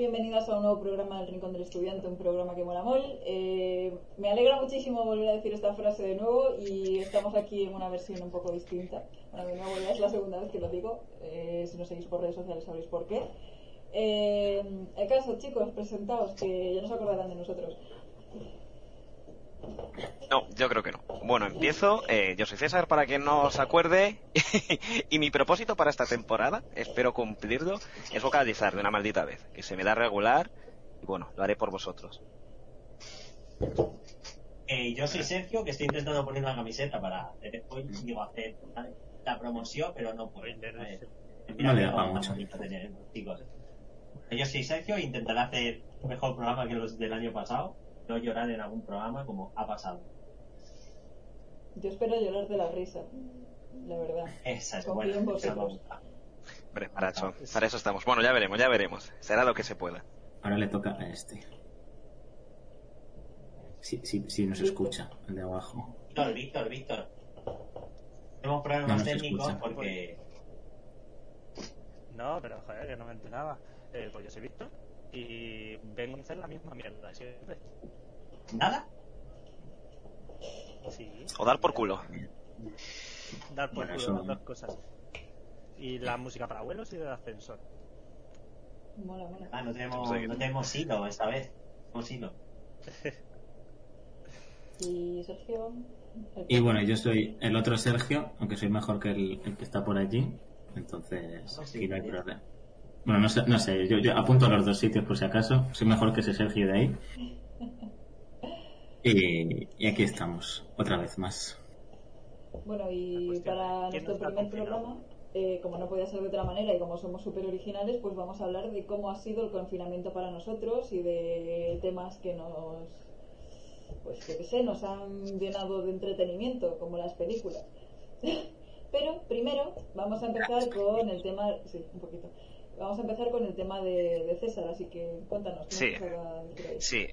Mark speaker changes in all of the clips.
Speaker 1: Bienvenidos, a un nuevo programa del Rincón del Estudiante, un programa que mola mol. Eh, me alegra muchísimo volver a decir esta frase de nuevo y estamos aquí en una versión un poco distinta. Bueno, de nuevo es la segunda vez que lo digo, eh, si nos seguís por redes sociales sabréis por qué. Eh, el caso, chicos, presentaos, que ya no se acordarán de nosotros.
Speaker 2: No, yo creo que no. Bueno, empiezo. Eh, yo soy César, para quien no os acuerde. y mi propósito para esta temporada, espero cumplirlo, es vocalizar de una maldita vez. Que se me da regular. Y bueno, lo haré por vosotros.
Speaker 3: Eh, yo soy Sergio, que estoy intentando poner una camiseta para después digo hacer ¿vale? la promoción, pero no puedo. Eh,
Speaker 4: No le da mucho.
Speaker 3: chicos. Yo soy Sergio e intentaré hacer un mejor programa que los del año pasado. No llorar en algún programa como ha pasado.
Speaker 1: Yo espero llorar de la risa, la verdad.
Speaker 3: Esa es
Speaker 1: Confío
Speaker 3: buena. esa.
Speaker 2: Hombre, para eso, para eso estamos. Bueno, ya veremos, ya veremos. Será lo que se pueda.
Speaker 4: Ahora le toca a este. Si, si, si nos escucha, el de abajo.
Speaker 3: Víctor, Víctor, Víctor. Tenemos
Speaker 4: No
Speaker 3: problemas
Speaker 4: nos
Speaker 3: técnicos porque
Speaker 5: No, pero joder, que no me enteraba. Eh, pues yo soy Víctor y vengo a hacer la misma mierda de siempre.
Speaker 3: nada.
Speaker 5: Sí,
Speaker 2: O dar por culo.
Speaker 5: dar por
Speaker 4: Bueno,
Speaker 5: culo
Speaker 4: eso-
Speaker 5: las dos cosas. Y la música para abuelos y del ascensor.
Speaker 1: Mola, mola.
Speaker 3: Ah, no tenemos,
Speaker 2: Sí.
Speaker 3: no tenemos hilo esta vez. Tenemos hilo.
Speaker 1: Y Sergio.
Speaker 4: Y bueno, yo soy el otro Sergio, aunque soy mejor que el, el que está por allí. Entonces, aquí no hay problema. Bueno, no sé, no sé yo, yo apunto a los dos sitios por si acaso. Soy mejor que ese Sergio de ahí. Y, y aquí estamos, otra vez más.
Speaker 1: Bueno, y para
Speaker 5: es, ¿quién
Speaker 1: nuestro primer programa, eh, como no podía ser de otra manera y como somos súper originales, pues vamos a hablar de cómo ha sido el confinamiento para nosotros y de temas que nos, pues yo qué sé, nos han llenado de entretenimiento, como las películas. Pero primero vamos a empezar con el tema, sí, un poquito. Vamos a empezar con el tema de, de César, así que cuéntanos. ¿qué
Speaker 2: Sí. Sí.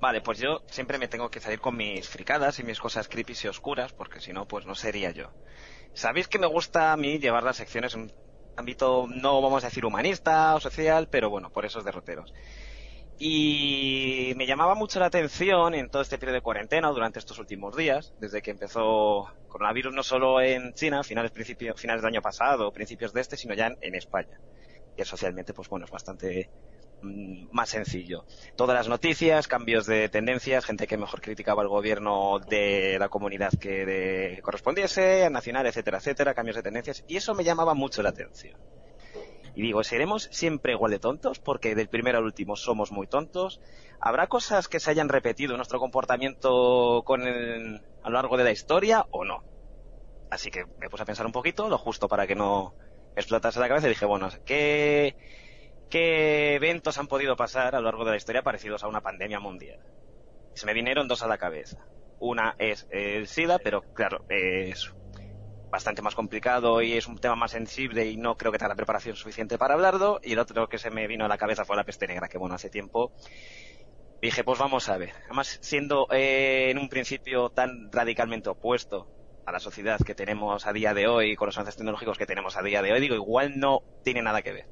Speaker 2: Vale, pues yo siempre me tengo que salir con mis fricadas y mis cosas creepy y oscuras, porque si no, pues no sería yo. Sabéis que me gusta a mí llevar las secciones en un ámbito, no vamos a decir humanista o social, pero bueno, por esos derroteros. Y me llamaba mucho la atención en todo este periodo de cuarentena, durante estos últimos días, desde que empezó coronavirus no solo en China, finales, principio, finales del año pasado, principios de este, sino ya en, en España. Que socialmente, pues bueno, es bastante mm, más sencillo. Todas las noticias, cambios de tendencias, gente que mejor criticaba al gobierno de la comunidad que de- correspondiese, nacional, etcétera, etcétera, cambios de tendencias, y eso me llamaba mucho la atención. Y digo, ¿seremos siempre igual de tontos? Porque del primero al último somos muy tontos. ¿Habrá cosas que se hayan repetido en nuestro comportamiento con el- a lo largo de la historia o no? Así que me puse a pensar un poquito, lo justo para que no explotase la cabeza y dije, bueno, ¿qué, qué eventos han podido pasar a lo largo de la historia parecidos a una pandemia mundial? Se me vinieron dos a la cabeza. Una es el SIDA, pero claro, es bastante más complicado y es un tema más sensible y no creo que tenga la preparación suficiente para hablarlo. Y el otro que se me vino a la cabeza fue la peste negra, que bueno, hace tiempo dije, pues vamos a ver. Además, siendo eh, en un principio tan radicalmente opuesto a la sociedad que tenemos a día de hoy, con los avances tecnológicos que tenemos a día de hoy, digo, igual no tiene nada que ver.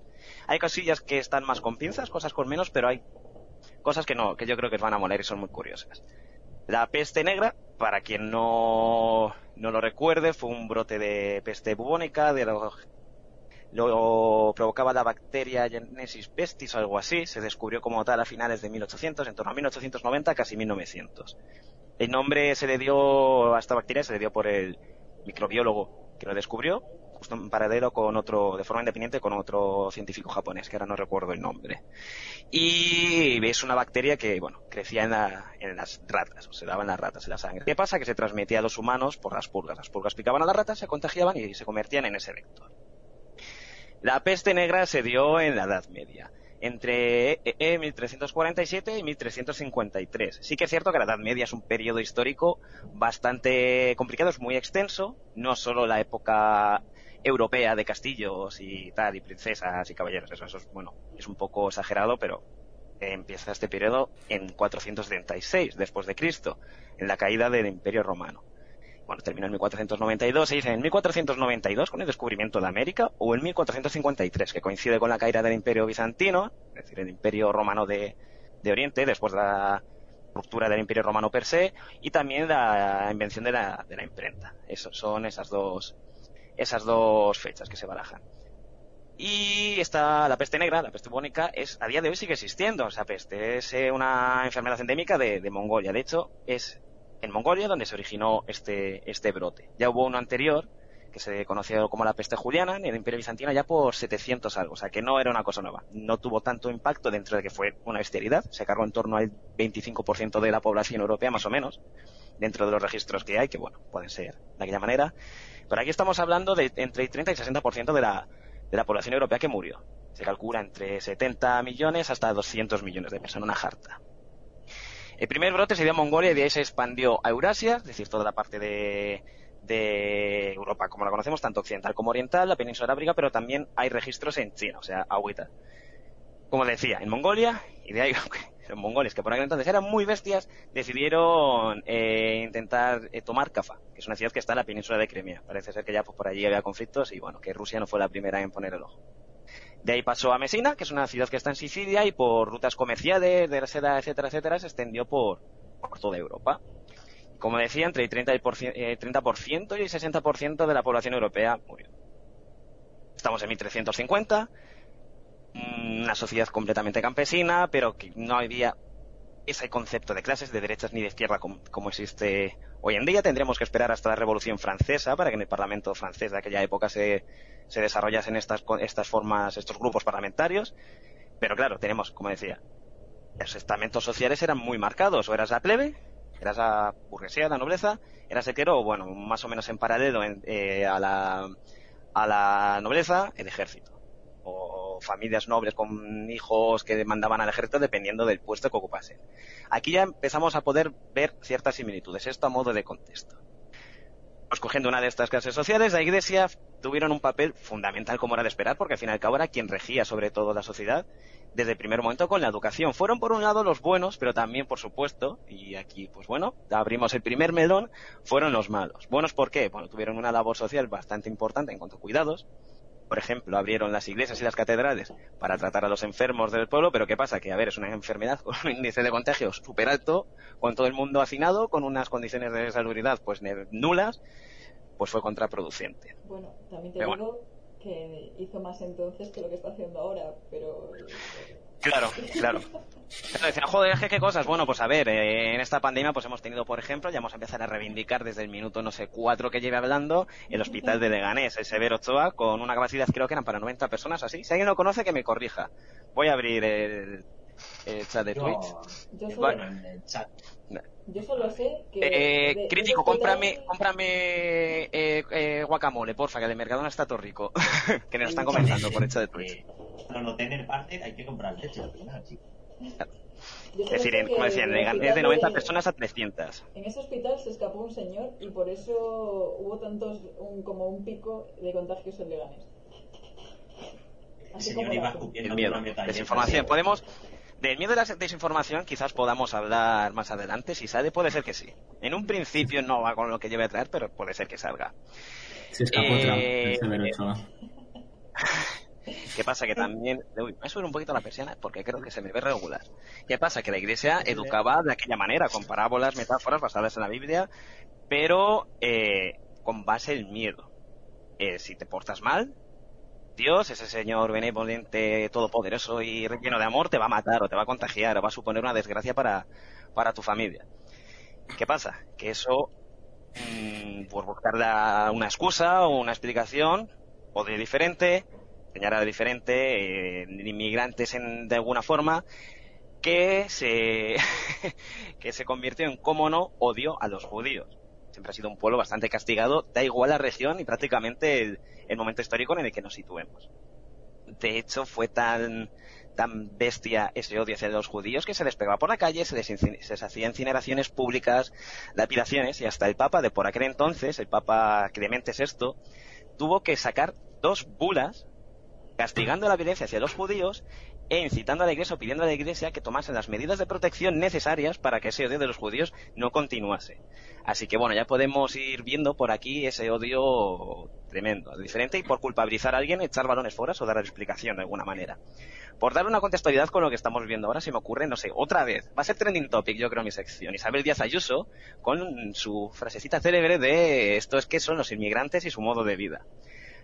Speaker 2: Hay cosillas que están más con pinzas, cosas con menos, pero hay cosas que no, que yo creo que van a moler y son muy curiosas. La peste negra, para quien no, no lo recuerde, fue un brote de peste bubónica, de lo, lo provocaba la bacteria Genesis pestis o algo así, se descubrió como tal a finales de 1800, en torno a 1890, casi 1900. El nombre se le dio a esta bacteria, se le dio por el microbiólogo que lo descubrió, justo en paralelo con otro, de forma independiente con otro científico japonés, que ahora no recuerdo el nombre. Y es una bacteria que, bueno, crecía en, la- en las ratas, o se daba en las ratas, en la sangre. ¿Qué pasa? Que se transmitía a los humanos por las pulgas. Las pulgas picaban a las ratas, se contagiaban y se convertían en ese vector. La peste negra se dio en la Edad Media. Entre eh, 1347 y 1353. Sí que es cierto que la Edad Media es un periodo histórico bastante complicado, es muy extenso, no solo la época europea de castillos y tal, y princesas y caballeros, eso, eso es, bueno, es un poco exagerado, pero eh, empieza este periodo en 436 después de Cristo, en la caída del Imperio Romano. Bueno, termina en 1492, se dice en 1492 con el descubrimiento de América o en 1453, que coincide con la caída del Imperio Bizantino, es decir, el Imperio Romano de, Oriente, después de la ruptura del Imperio Romano per se, y también la invención de la, imprenta. Eso, son esas dos, esas dos fechas que se barajan. Y está la peste negra, la peste bubónica, es, a día de hoy sigue existiendo. Esa peste es eh, una enfermedad endémica de Mongolia. De hecho, es en Mongolia donde se originó este, este brote. Ya hubo uno anterior, que se conoció como la peste juliana, en el Imperio Bizantino ya por 700 algo, o sea que no era una cosa nueva. No tuvo tanto impacto dentro de que fue una bestialidad, se cargó en torno al 25% de la población europea más o menos, dentro de los registros que hay, que bueno, pueden ser de aquella manera. Pero aquí estamos hablando de entre el 30 y 60% de la, de la población europea que murió. Se calcula entre 70 millones hasta 200 millones de personas, una jarta. El primer brote se dio en Mongolia y de ahí se expandió a Eurasia, es decir, toda la parte de, Europa, como la conocemos, tanto occidental como oriental, la península arábiga, pero también hay registros en China, o sea, agüita. Como decía, en Mongolia, y de ahí los mongoles, que por aquel entonces eran muy bestias, decidieron eh, intentar eh, tomar Cafa, que es una ciudad que está en la península de Crimea. Parece ser que ya pues, por allí había conflictos y bueno, que Rusia no fue la primera en poner el ojo. De ahí pasó a Mesina, que es una ciudad que está en Sicilia y por rutas comerciales de la seda, etcétera, etcétera, se extendió por, toda Europa. Como decía, entre el 30%, y por, eh, 30 y el 60% de la población europea murió. Estamos en 1350, mm, una sociedad completamente campesina, pero que no había ese concepto de clases de derechas ni de izquierda como, como, existe hoy en día. Tendremos que esperar hasta la Revolución Francesa para que en el Parlamento francés de aquella época se, se desarrollasen estas, estas formas, estos grupos parlamentarios. Pero claro, tenemos, como decía, los estamentos sociales eran muy marcados. O eras la plebe, eras la burguesía, la nobleza, eras el bueno, más o menos en paralelo en, eh, a, la, a la nobleza, el ejército o familias nobles con hijos que demandaban al ejército dependiendo del puesto que ocupasen. Aquí ya empezamos a poder ver ciertas similitudes, esto a modo de contexto. Escogiendo una de estas clases sociales, la Iglesia tuvieron un papel fundamental como era de esperar, porque al fin y al cabo era quien regía sobre todo la sociedad desde el primer momento con la educación. Fueron por un lado los buenos, pero también, por supuesto, y aquí, pues bueno, abrimos el primer melón, fueron los malos. ¿Buenos por qué? Bueno, tuvieron una labor social bastante importante en cuanto a cuidados, por ejemplo, abrieron las iglesias y las catedrales para tratar a los enfermos del pueblo, pero ¿qué pasa? Que, a ver, es una enfermedad con un índice de contagio súper alto, con todo el mundo hacinado, con unas condiciones de salubridad pues nulas, pues fue contraproducente.
Speaker 1: Bueno, también te pero digo bueno. que hizo más entonces que lo que está haciendo ahora, pero...
Speaker 2: Claro, claro. Pero decían, joder, qué cosas. Bueno, pues a ver, eh, en esta pandemia pues hemos tenido, por ejemplo, ya vamos a empezar a reivindicar desde el minuto no sé cuatro que lleve hablando, el hospital de Leganés, el Severo Ochoa, con una capacidad creo que eran para 90 personas, así. Si alguien lo conoce, que me corrija. Voy a abrir el, el chat de
Speaker 3: Yo,
Speaker 2: Twitch.
Speaker 1: Yo solo,
Speaker 3: bueno, en el chat.
Speaker 1: Yo solo sé que...
Speaker 2: Eh,
Speaker 1: de- de
Speaker 2: crítico,
Speaker 1: hospital-
Speaker 2: cómprame, cómprame eh, eh, guacamole, porfa, que de Mercadona está todo rico. que nos están comentando por chat de Twitch.
Speaker 3: Eh, Lo en el parte, hay que comprar leche al final,
Speaker 2: Es decir, en- como decía, en
Speaker 1: del
Speaker 2: Leganés de
Speaker 1: hospital
Speaker 2: 90
Speaker 1: de-
Speaker 2: personas a 300.
Speaker 1: En ese hospital se escapó un señor y por eso hubo tantos, un, como un pico de contagios en Leganés.
Speaker 3: El señor iba escupiendo
Speaker 2: miedo, desinformación. Podemos, del miedo de la desinformación quizás podamos hablar más adelante. Si sale, puede ser que sí. En un principio no va con lo que lleve a traer, pero puede ser que salga.
Speaker 4: Se escapó
Speaker 2: Eh,
Speaker 4: Trump.
Speaker 2: ¿Qué pasa? Que también... Uy, voy a subir un poquito la persiana porque creo que se me ve regular. ¿Qué pasa? Que la iglesia educaba de aquella manera, con parábolas, metáforas basadas en la Biblia, pero eh, con base el miedo. Eh, si te portas mal, Dios, ese Señor benevolente, todopoderoso y lleno de amor, te va a matar o te va a contagiar o va a suponer una desgracia para, para tu familia. ¿Qué pasa? Que eso, mm, por buscar una excusa o una explicación, o de diferente, señalar de diferente, eh, inmigrantes en, de alguna forma, que se, que se convirtió en, cómo no, odio a los judíos. Siempre ha sido un pueblo bastante castigado, da igual la región y prácticamente el, momento histórico en el que nos situemos. De hecho, fue tan, tan bestia ese odio hacia los judíos que se despegaba por la calle, se les, se les hacía incineraciones públicas, lapidaciones, y hasta el Papa de por aquel entonces, el Papa Clemente VI, tuvo que sacar dos bulas castigando la violencia hacia los judíos e incitando a la iglesia o pidiendo a la iglesia que tomasen las medidas de protección necesarias para que ese odio de los judíos no continuase. Así que bueno, ya podemos ir viendo por aquí ese odio tremendo, diferente y por culpabilizar a alguien, echar balones fuera o dar explicación de alguna manera. Por dar una contextualidad con lo que estamos viendo ahora, se me ocurre, no sé, otra vez, va a ser trending topic, yo creo, mi sección. Isabel Díaz Ayuso, con su frasecita célebre de esto es que son los inmigrantes y su modo de vida.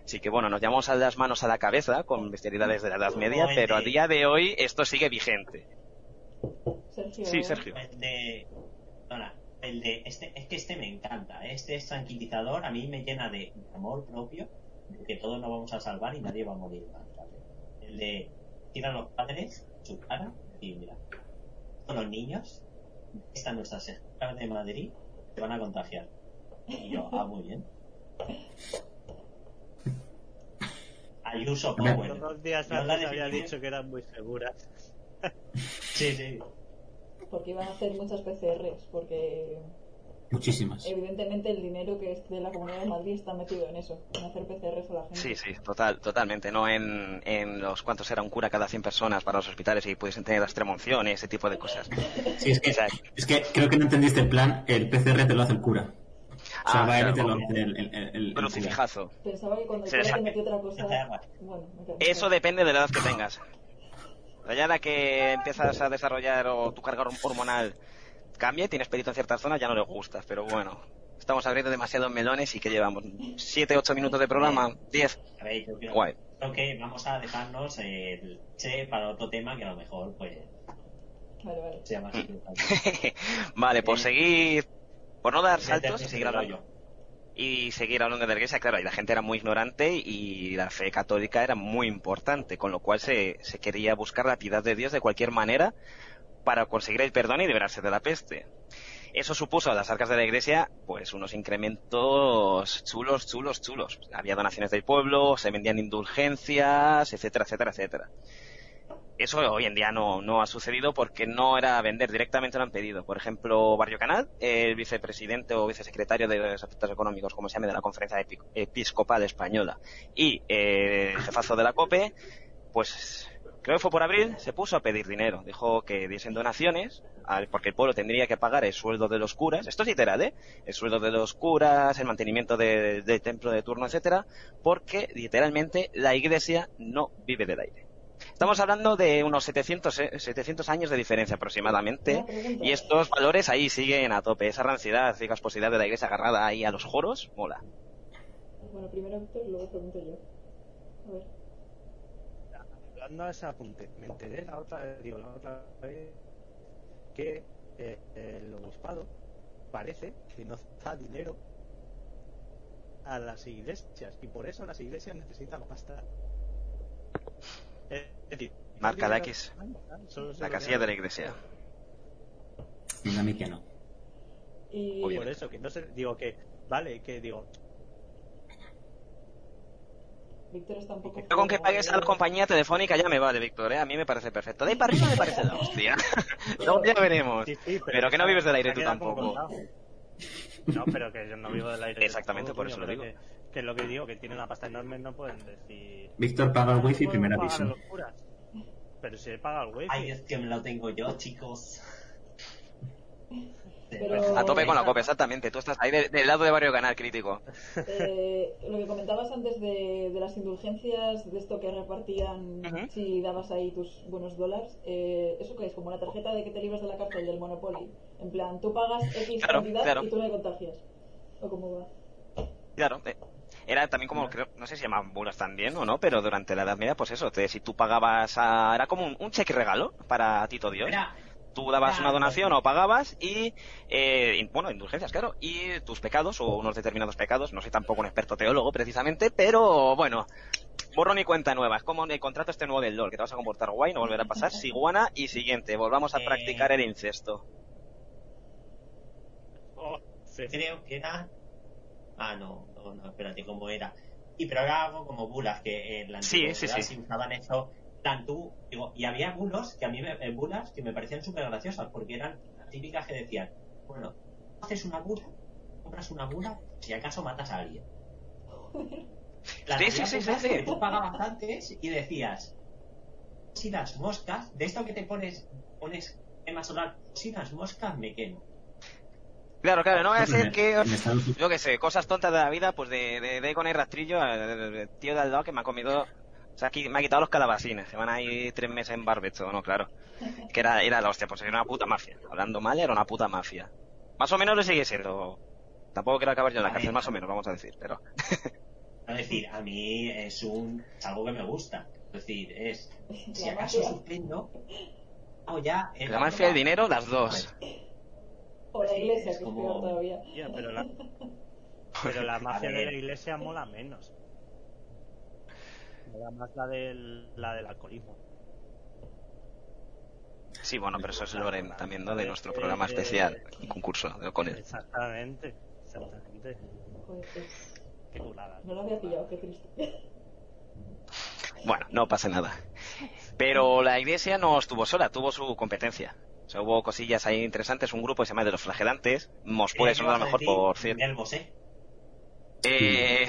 Speaker 2: Así que bueno, nos llamamos a las manos a la cabeza con bestialidades de la Edad Media, pero a día de hoy esto sigue vigente.
Speaker 1: Sergio.
Speaker 2: Sí, Sergio.
Speaker 3: El de. Perdona, el de. Este, es que este me encanta. Este es tranquilizador. A mí me llena de amor propio. De que todos nos vamos a salvar y nadie va a morir. El de. Tiran los padres su cara y mira. Con los niños. Están nuestras escuelas de Madrid. Se van a contagiar. Y yo, ah, muy bien. Ayuso Power.
Speaker 5: Los dos días antes había
Speaker 3: definición-
Speaker 5: dicho que eran muy seguras.
Speaker 3: Sí, sí.
Speaker 1: Porque iban a hacer muchas PCRs, porque
Speaker 4: Muchísimas.
Speaker 1: evidentemente el dinero que es de la Comunidad de Madrid está metido en eso, en hacer PCRs a la gente.
Speaker 2: Sí, sí, total, totalmente. No en, en los cuantos era un cura cada 100 personas para los hospitales y pudiesen tener la extremunción y ese tipo de cosas.
Speaker 4: Sí, es que, es que creo que no entendiste el plan. El PCR te lo hace el cura. O sea,
Speaker 2: Ah,
Speaker 4: va
Speaker 2: claro, obvio.
Speaker 4: hace el, el, el-.
Speaker 2: Crucifijazo.
Speaker 1: Pensaba que cuando
Speaker 2: Se
Speaker 1: metió otra cosa... Bueno,
Speaker 2: Eso depende de la edad que tengas. Ya la que empiezas a desarrollar o tu carga hormonal cambia y tienes pelito en ciertas zonas, ya no le gustas. Pero bueno, estamos abriendo demasiados melones y que llevamos 7, 8 minutos de programa, 10.
Speaker 3: A ver, yo creo,
Speaker 2: Guay.
Speaker 3: creo que vamos a dejarnos el che para otro tema que a lo mejor pues
Speaker 1: Vale, vale.
Speaker 3: sea más interesante.
Speaker 2: vale, pues seguir, por no dar saltos y seguir hablando. y seguir hablando de la iglesia, claro, y la gente era muy ignorante y la fe católica era muy importante, con lo cual se, se quería buscar la piedad de Dios de cualquier manera para conseguir el perdón y liberarse de la peste. Eso supuso a las arcas de la iglesia, pues unos incrementos chulos, chulos, chulos. Había donaciones del pueblo, se vendían indulgencias, etcétera, etcétera, etcétera. Eso hoy en día no, no ha sucedido porque no era vender, directamente lo han pedido. Por ejemplo, Barrio Canal, el vicepresidente o vicesecretario de los aspectos económicos, como se llame, de la Conferencia Epi- Episcopal Española, y eh, el jefazo de la COPE, pues creo que fue por abril, se puso a pedir dinero. Dijo que diesen donaciones, al- porque el pueblo tendría que pagar el sueldo de los curas. Esto es literal, ¿eh? El sueldo de los curas, el mantenimiento de- del templo de turno, etcétera, porque literalmente la iglesia no vive del aire. Estamos hablando de unos 700, eh, 700 años de diferencia aproximadamente. Y estos valores ahí siguen a tope. Esa ranciedad y gasposidad de la iglesia agarrada ahí a los joros, mola.
Speaker 1: Bueno, primero Víctor y luego pregunto yo. A ver.
Speaker 5: Hablando a ese apunte, me enteré la otra, digo, la otra vez que eh, el obispado parece que no da dinero a las iglesias y por eso las iglesias necesitan pasta. Eh,
Speaker 2: Marca la X. La casilla de la iglesia.
Speaker 4: Venga, a mí que no.
Speaker 1: Y.
Speaker 5: Por eso, que no sé, digo que, vale, que digo,
Speaker 1: Víctor está un poco...
Speaker 2: Yo con que pagues a la
Speaker 1: de-
Speaker 2: compañía telefónica ya me vale, Víctor, ¿eh? A mí me parece perfecto. De ahí para arriba me parece la hostia. Luego ya veremos.
Speaker 5: sí, sí,
Speaker 2: Pero que no vives del aire tú tampoco.
Speaker 5: No, pero que yo no vivo del aire.
Speaker 2: Exactamente,
Speaker 5: todo,
Speaker 2: por eso lo digo.
Speaker 5: Que, es lo que digo, que tienen una pasta enorme, no pueden decir.
Speaker 4: Víctor paga el wifi,
Speaker 5: "No
Speaker 4: primer aviso.
Speaker 5: a los curas". Pero si él paga el wifi.
Speaker 3: Ay, es que me lo tengo yo, chicos.
Speaker 1: Pero-
Speaker 2: A tope con la copia, exactamente. Tú estás ahí de- del lado de Barrio Canal, crítico.
Speaker 1: Eh, lo que comentabas antes de, de las indulgencias, de esto que repartían si dabas ahí tus buenos dólares, eh, ¿eso qué es? Como la tarjeta de que te libras de la cárcel del Monopoly. En plan, tú pagas X
Speaker 2: Claro,
Speaker 1: cantidad
Speaker 2: claro.
Speaker 1: y tú no te contagias. ¿O cómo va?
Speaker 2: Claro. eh, Era también como, creo, no sé si llamaban bulas también o no, pero durante la Edad Media, pues eso, te- si tú pagabas a, era como un, un cheque regalo para Tito Dios. Tú dabas una donación o pagabas y, eh, bueno, indulgencias, claro, y tus pecados o unos determinados pecados, no soy tampoco un experto teólogo precisamente, pero bueno, borrón y cuenta nueva, es como el contrato este nuevo del LOL, que te vas a comportar guay, no volverá a pasar, siguana y siguiente, volvamos a
Speaker 3: Eh.
Speaker 2: practicar el incesto.
Speaker 5: Oh, sí.
Speaker 3: creo que era. Ah, no, no, no, espérate, ¿cómo era? Y pero era algo como bulas, que en la
Speaker 2: Sí,
Speaker 3: antigüedad
Speaker 2: sí, sí.
Speaker 3: se usaban eso plan, tú, digo, y había bulos que a mí me, eh, bulas que me parecían súper graciosas, porque eran las típicas que decían, bueno, haces una bula, compras una bula, si acaso matas a alguien. Las
Speaker 2: Sí, sí, sí, sí, sí.
Speaker 3: Tú pagabas antes y decías, si las moscas, de esto que te pones, pones crema solar, si las moscas me quemo.
Speaker 2: Claro, claro, no va a ser que,
Speaker 4: Estados Unidos-
Speaker 2: yo qué sé, cosas tontas de la vida, pues de, de, de ir con el rastrillo, el, el tío de al lado que me ha comido, o sea, aquí me ha quitado los calabacines, se van ahí tres meses en barbecho, no, claro. Que era, era la hostia, pues era una puta mafia. Hablando mal, era una puta mafia. Más o menos lo sigue siendo. Tampoco quiero acabar yo en la
Speaker 3: A
Speaker 2: cárcel, más o menos, vamos a decir, pero.
Speaker 3: Es decir, a mí es un es algo que me gusta. Es decir, es si acaso suspendo, o ya en
Speaker 2: La mafia y el dinero, las dos.
Speaker 1: O la iglesia,
Speaker 3: Es
Speaker 1: que
Speaker 3: como-
Speaker 1: es peor todavía.
Speaker 5: Pero la, pero la mafia de la iglesia mola menos. Mola más la del, la del alcoholismo.
Speaker 2: Sí, bueno, pero eso es Loren también, ¿no? De nuestro programa especial, un concurso de con él.
Speaker 5: Exactamente, exactamente.
Speaker 1: Joder,
Speaker 5: Qué culada.
Speaker 1: no lo había pillado, qué triste.
Speaker 2: Bueno, no pasa nada. Pero la iglesia no estuvo sola, tuvo su competencia. Sea, hubo cosillas ahí interesantes, un grupo que se llama de los flagelantes. Moscú son a lo mejor por cierto.
Speaker 3: El Bosé.
Speaker 2: Eh,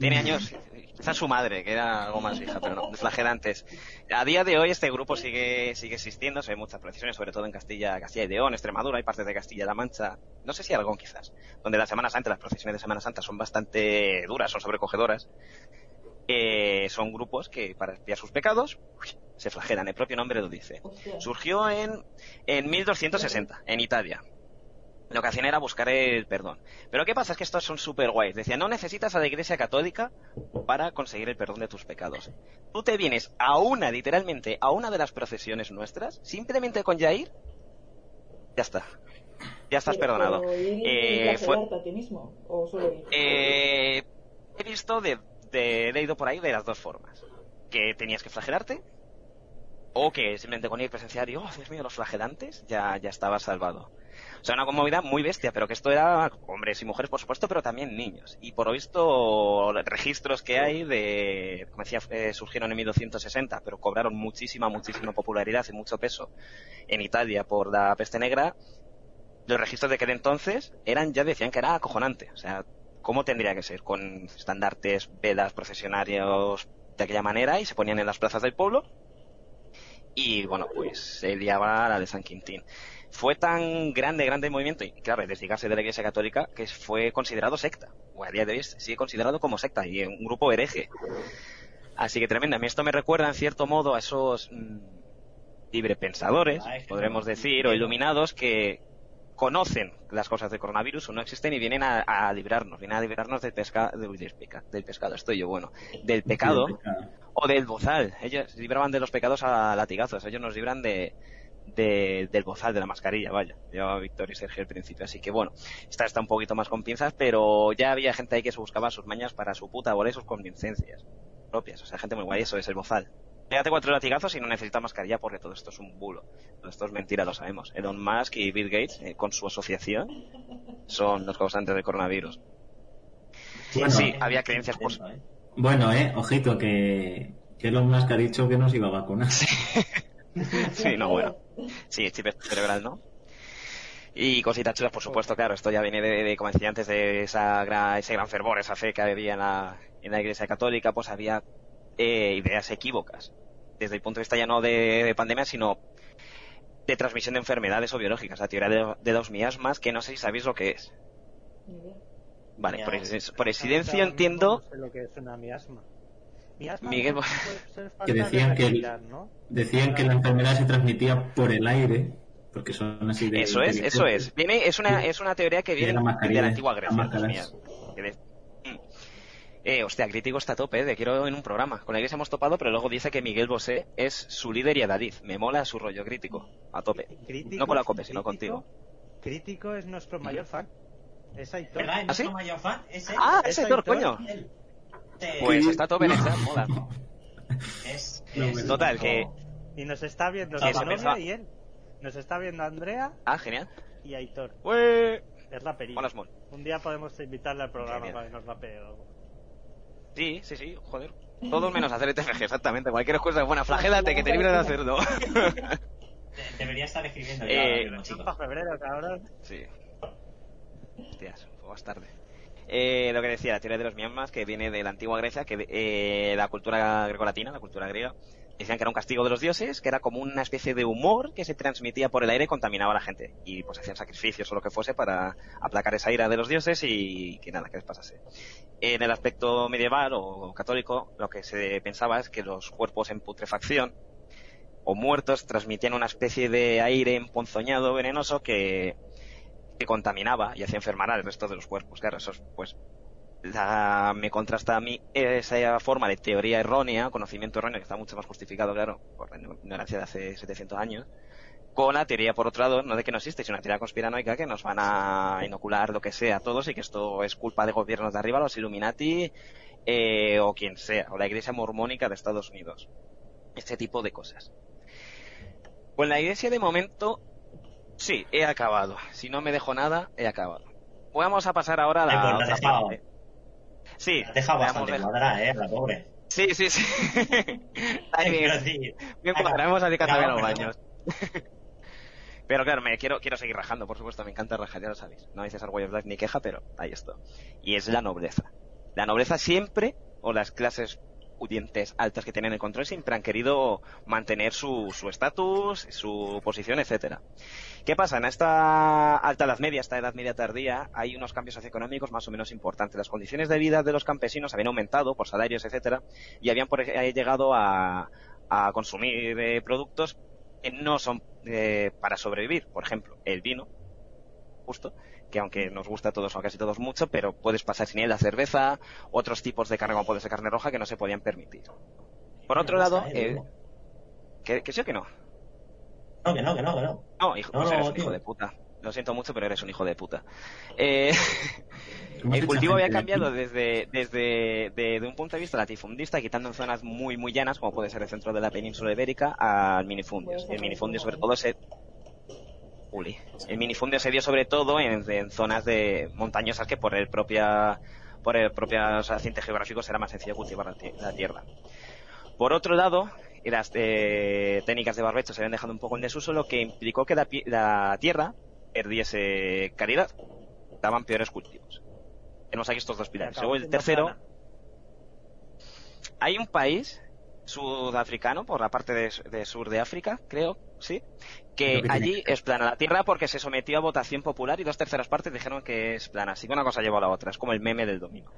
Speaker 2: tiene años, quizás su madre, que era algo más vieja, pero no, de flagelantes. A día de hoy este grupo sigue, sigue existiendo, se ven muchas procesiones, sobre todo en Castilla, Castilla y León, Extremadura, hay partes de Castilla-La Mancha, no sé si Aragón quizás, donde la Semana Santa, las procesiones de Semana Santa son bastante duras, son sobrecogedoras. Eh, son grupos que para expiar sus pecados se flagelan, el propio nombre lo dice.
Speaker 1: Hostia.
Speaker 2: Surgió en, en 1260, en Italia. Lo que hacían era buscar el perdón. Pero ¿qué pasa? Es que estos son súper guays. Decían, no necesitas a la iglesia católica para conseguir el perdón de tus pecados. Tú te vienes a una, literalmente, a una de las procesiones nuestras, simplemente con ya ir, ya está. Ya estás
Speaker 1: Pero-
Speaker 2: perdonado.
Speaker 1: pero ir y
Speaker 2: Eh, fue-
Speaker 1: a ti mismo, o solo ir.
Speaker 2: eh, he visto de, de, he leído por ahí de las dos formas. Que tenías que flagelarte, o que simplemente con ir presenciar y, oh, Dios mío, los flagelantes, ya, ya estabas salvado. O sea, una conmovida muy bestia, pero que esto era hombres y mujeres, por supuesto, pero también niños. Y por lo visto, registros que hay de, como decía, eh, surgieron en 1260, pero cobraron muchísima, muchísima popularidad y mucho peso en Italia por la peste negra. Los registros de aquel entonces eran, ya decían que era acojonante. O sea, ¿cómo tendría que ser? Con estandartes, velas, procesionarios de aquella manera y se ponían en las plazas del pueblo. Y bueno, pues se liaba la de San Quintín. Fue tan grande, grande el movimiento, y claro, desligarse de la Iglesia Católica, que fue considerado secta. O a día de hoy sigue considerado como secta y un grupo hereje. Así que tremenda. A mí esto me recuerda en cierto modo a esos mm, librepensadores,
Speaker 3: Ah,
Speaker 2: podremos decir, o iluminados que conocen las cosas del coronavirus o no existen y vienen a, a librarnos, vienen a librarnos del, pesca, del, del pescado, estoy yo, bueno, del pecado o del bozal. Ellos libraban de los pecados a latigazos, ellos nos libran de, de- del bozal, de la mascarilla, vaya. Llevaba Víctor y Sergio al principio, así que bueno, esta está un poquito más con pinzas, pero ya había gente ahí que se buscaba sus mañas para su puta bola y sus convincencias propias. O sea, gente muy guay, eso es el bozal. Pégate cuatro latigazos y no necesitas mascarilla porque todo esto es un bulo. Todo esto es mentira, lo sabemos. Elon Musk y Bill Gates, eh, con su asociación, son los causantes del coronavirus.
Speaker 4: Bueno,
Speaker 2: sí, había creencias por...
Speaker 3: ¿eh?
Speaker 4: Bueno, eh, ojito, que, que Elon Musk ha dicho que nos iba a vacunar.
Speaker 2: Sí, no, bueno. Sí, chip cerebral, ¿no? Y cositas chulas, por supuesto, claro. Esto ya viene de, de como decía antes, de esa gra- ese gran fervor, esa fe que había en la, en la Iglesia Católica, pues había eh, ideas equívocas. Desde el punto de vista ya no de, de pandemia, sino de transmisión de enfermedades o biológicas. La teoría de, de los miasmas, que no sé si sabéis lo que es. Vale,
Speaker 3: Ya.
Speaker 2: por, es- por entiendo...
Speaker 5: No sé lo que es una miasma. Miasma
Speaker 2: Miguel,
Speaker 5: ser falta
Speaker 4: Que
Speaker 5: de
Speaker 4: decían que el-
Speaker 5: respirar, ¿no?
Speaker 4: Decían que la enfermedad se transmitía por el aire, porque son así de...
Speaker 2: Eso es, eso es. Viene, es una, es una teoría que viene
Speaker 4: la
Speaker 2: de la antigua
Speaker 4: las
Speaker 2: Grecia. Dios
Speaker 4: máscaras.
Speaker 2: mío. Que de- Mm. Eh, hostia, crítico está a tope, eh, de quiero en un programa. Con la iglesia hemos topado, pero luego dice que Miguel Bosé es su líder y Adalid. Me mola su rollo crítico, a tope.
Speaker 5: Crítico-
Speaker 2: No con la COPE, sino
Speaker 5: crítico-
Speaker 2: contigo.
Speaker 5: Crítico es nuestro mayor fan. Es Aitor.
Speaker 3: ¿Verdad? ¿Es
Speaker 2: ¿Ah, sí?
Speaker 3: nuestro mayor fan? ¿Es él?
Speaker 2: Ah,
Speaker 5: Es
Speaker 2: es Aitor,
Speaker 5: Aitor.
Speaker 2: coño. Pues está a tope en el chat, mola.
Speaker 3: es, es.
Speaker 2: Total,
Speaker 3: nuestro-
Speaker 5: Y nos está viendo su
Speaker 3: eso
Speaker 5: novia
Speaker 2: pensaba.
Speaker 5: y él. Nos está viendo Andrea
Speaker 2: Ah, genial.
Speaker 5: y Aitor.
Speaker 2: Ué.
Speaker 5: Es raperito.
Speaker 2: Hola, Small.
Speaker 5: Un día podemos invitarle al programa
Speaker 2: Genial.
Speaker 5: para que nos rapee algo.
Speaker 2: Sí, sí, sí, joder. Todos menos hacer ETFG, exactamente. Cualquier cosa es buena. Flagélate, que te libres de hacerlo.
Speaker 3: De- Debería estar escribiendo ya
Speaker 2: Eh.
Speaker 5: Para febrero, cabrón.
Speaker 2: Sí. Hostias, fue más tarde. Eh, lo que decía, la teoría de los miasmas, que viene de la antigua Grecia, que eh, la cultura grecolatina, la cultura griega, decían que era un castigo de los dioses, que era como una especie de humor que se transmitía por el aire y contaminaba a la gente. Y pues hacían sacrificios o lo que fuese para aplacar esa ira de los dioses y que nada, que les pasase. En el aspecto medieval o católico, lo que se pensaba es que los cuerpos en putrefacción o muertos transmitían una especie de aire emponzoñado, venenoso, que, que contaminaba y hacía enfermar al resto de los cuerpos. Claro, eso es, pues la- me contrasta a mí esa forma de teoría errónea, conocimiento erróneo, que está mucho más justificado, claro, por la ignorancia de hace 700 años, con la teoría, por otro lado, no de que no existe, sino una teoría conspiranoica que nos van a inocular lo que sea a todos y que esto es culpa de gobiernos de arriba, los Illuminati eh, o quien sea, o la Iglesia Mormónica de Estados Unidos. Este tipo de cosas. Pues la iglesia de momento, sí, he acabado. Si no me dejo nada, he acabado. Vamos a pasar ahora a la
Speaker 3: pues la
Speaker 2: otra parte. Sí,
Speaker 3: La
Speaker 2: veamos
Speaker 3: bastante cuadrada, eh, la pobre.
Speaker 2: Sí, sí, sí. Bien,
Speaker 3: Quiero decir,
Speaker 2: bien cuadramos así cantando
Speaker 3: acá-
Speaker 2: los baños. Pero claro, me quiero, quiero seguir rajando, por supuesto, me encanta rajar, ya lo sabéis. No dices Way of Black ni queja, pero ahí esto. Y es la nobleza. La nobleza siempre, o las clases pudientes altas que tienen el control, siempre han querido mantener su estatus, su posición, etcétera. ¿Qué pasa? En esta alta edad media, esta edad media tardía, hay unos cambios socioeconómicos más o menos importantes. Las condiciones de vida de los campesinos habían aumentado por salarios, etcétera, y habían por, llegado a, a consumir eh, productos que no son eh, para sobrevivir. Por ejemplo, el vino, justo, que aunque nos gusta a todos o a casi todos mucho, pero puedes pasar sin él la cerveza, otros tipos de carne como puede ser carne roja que no se podían permitir. Por otro lado,
Speaker 3: eh,
Speaker 2: que, que sí o que no.
Speaker 3: No, que no, que no, que no.
Speaker 2: No, hijo,
Speaker 3: No,
Speaker 2: pues
Speaker 3: no,
Speaker 2: eres un hijo de puta. Lo siento mucho, pero eres un hijo de puta. Eh, el cultivo había cambiado desde, desde de, de un punto de vista latifundista, quitando en zonas muy muy llanas, como puede ser el centro de la península ibérica, al minifundios. El minifundio sobre todo se... El minifundio se dio sobre todo en, en zonas de montañosas que por el propia por el propio accidente geográfico será más sencillo cultivar la, ti- la tierra. Por otro lado, las eh, técnicas de barbecho se habían dejado un poco en desuso, lo que implicó que la, tierra perdiese calidad. Daban peores cultivos. Tenemos aquí estos dos pilares. Luego el tercero, hay un país sudafricano, por la parte de, de sur de África, creo, sí, que allí es plana la tierra porque se sometió a votación popular y dos terceras partes dijeron que es plana. Así que una cosa llevó a la otra, es como el meme del domingo.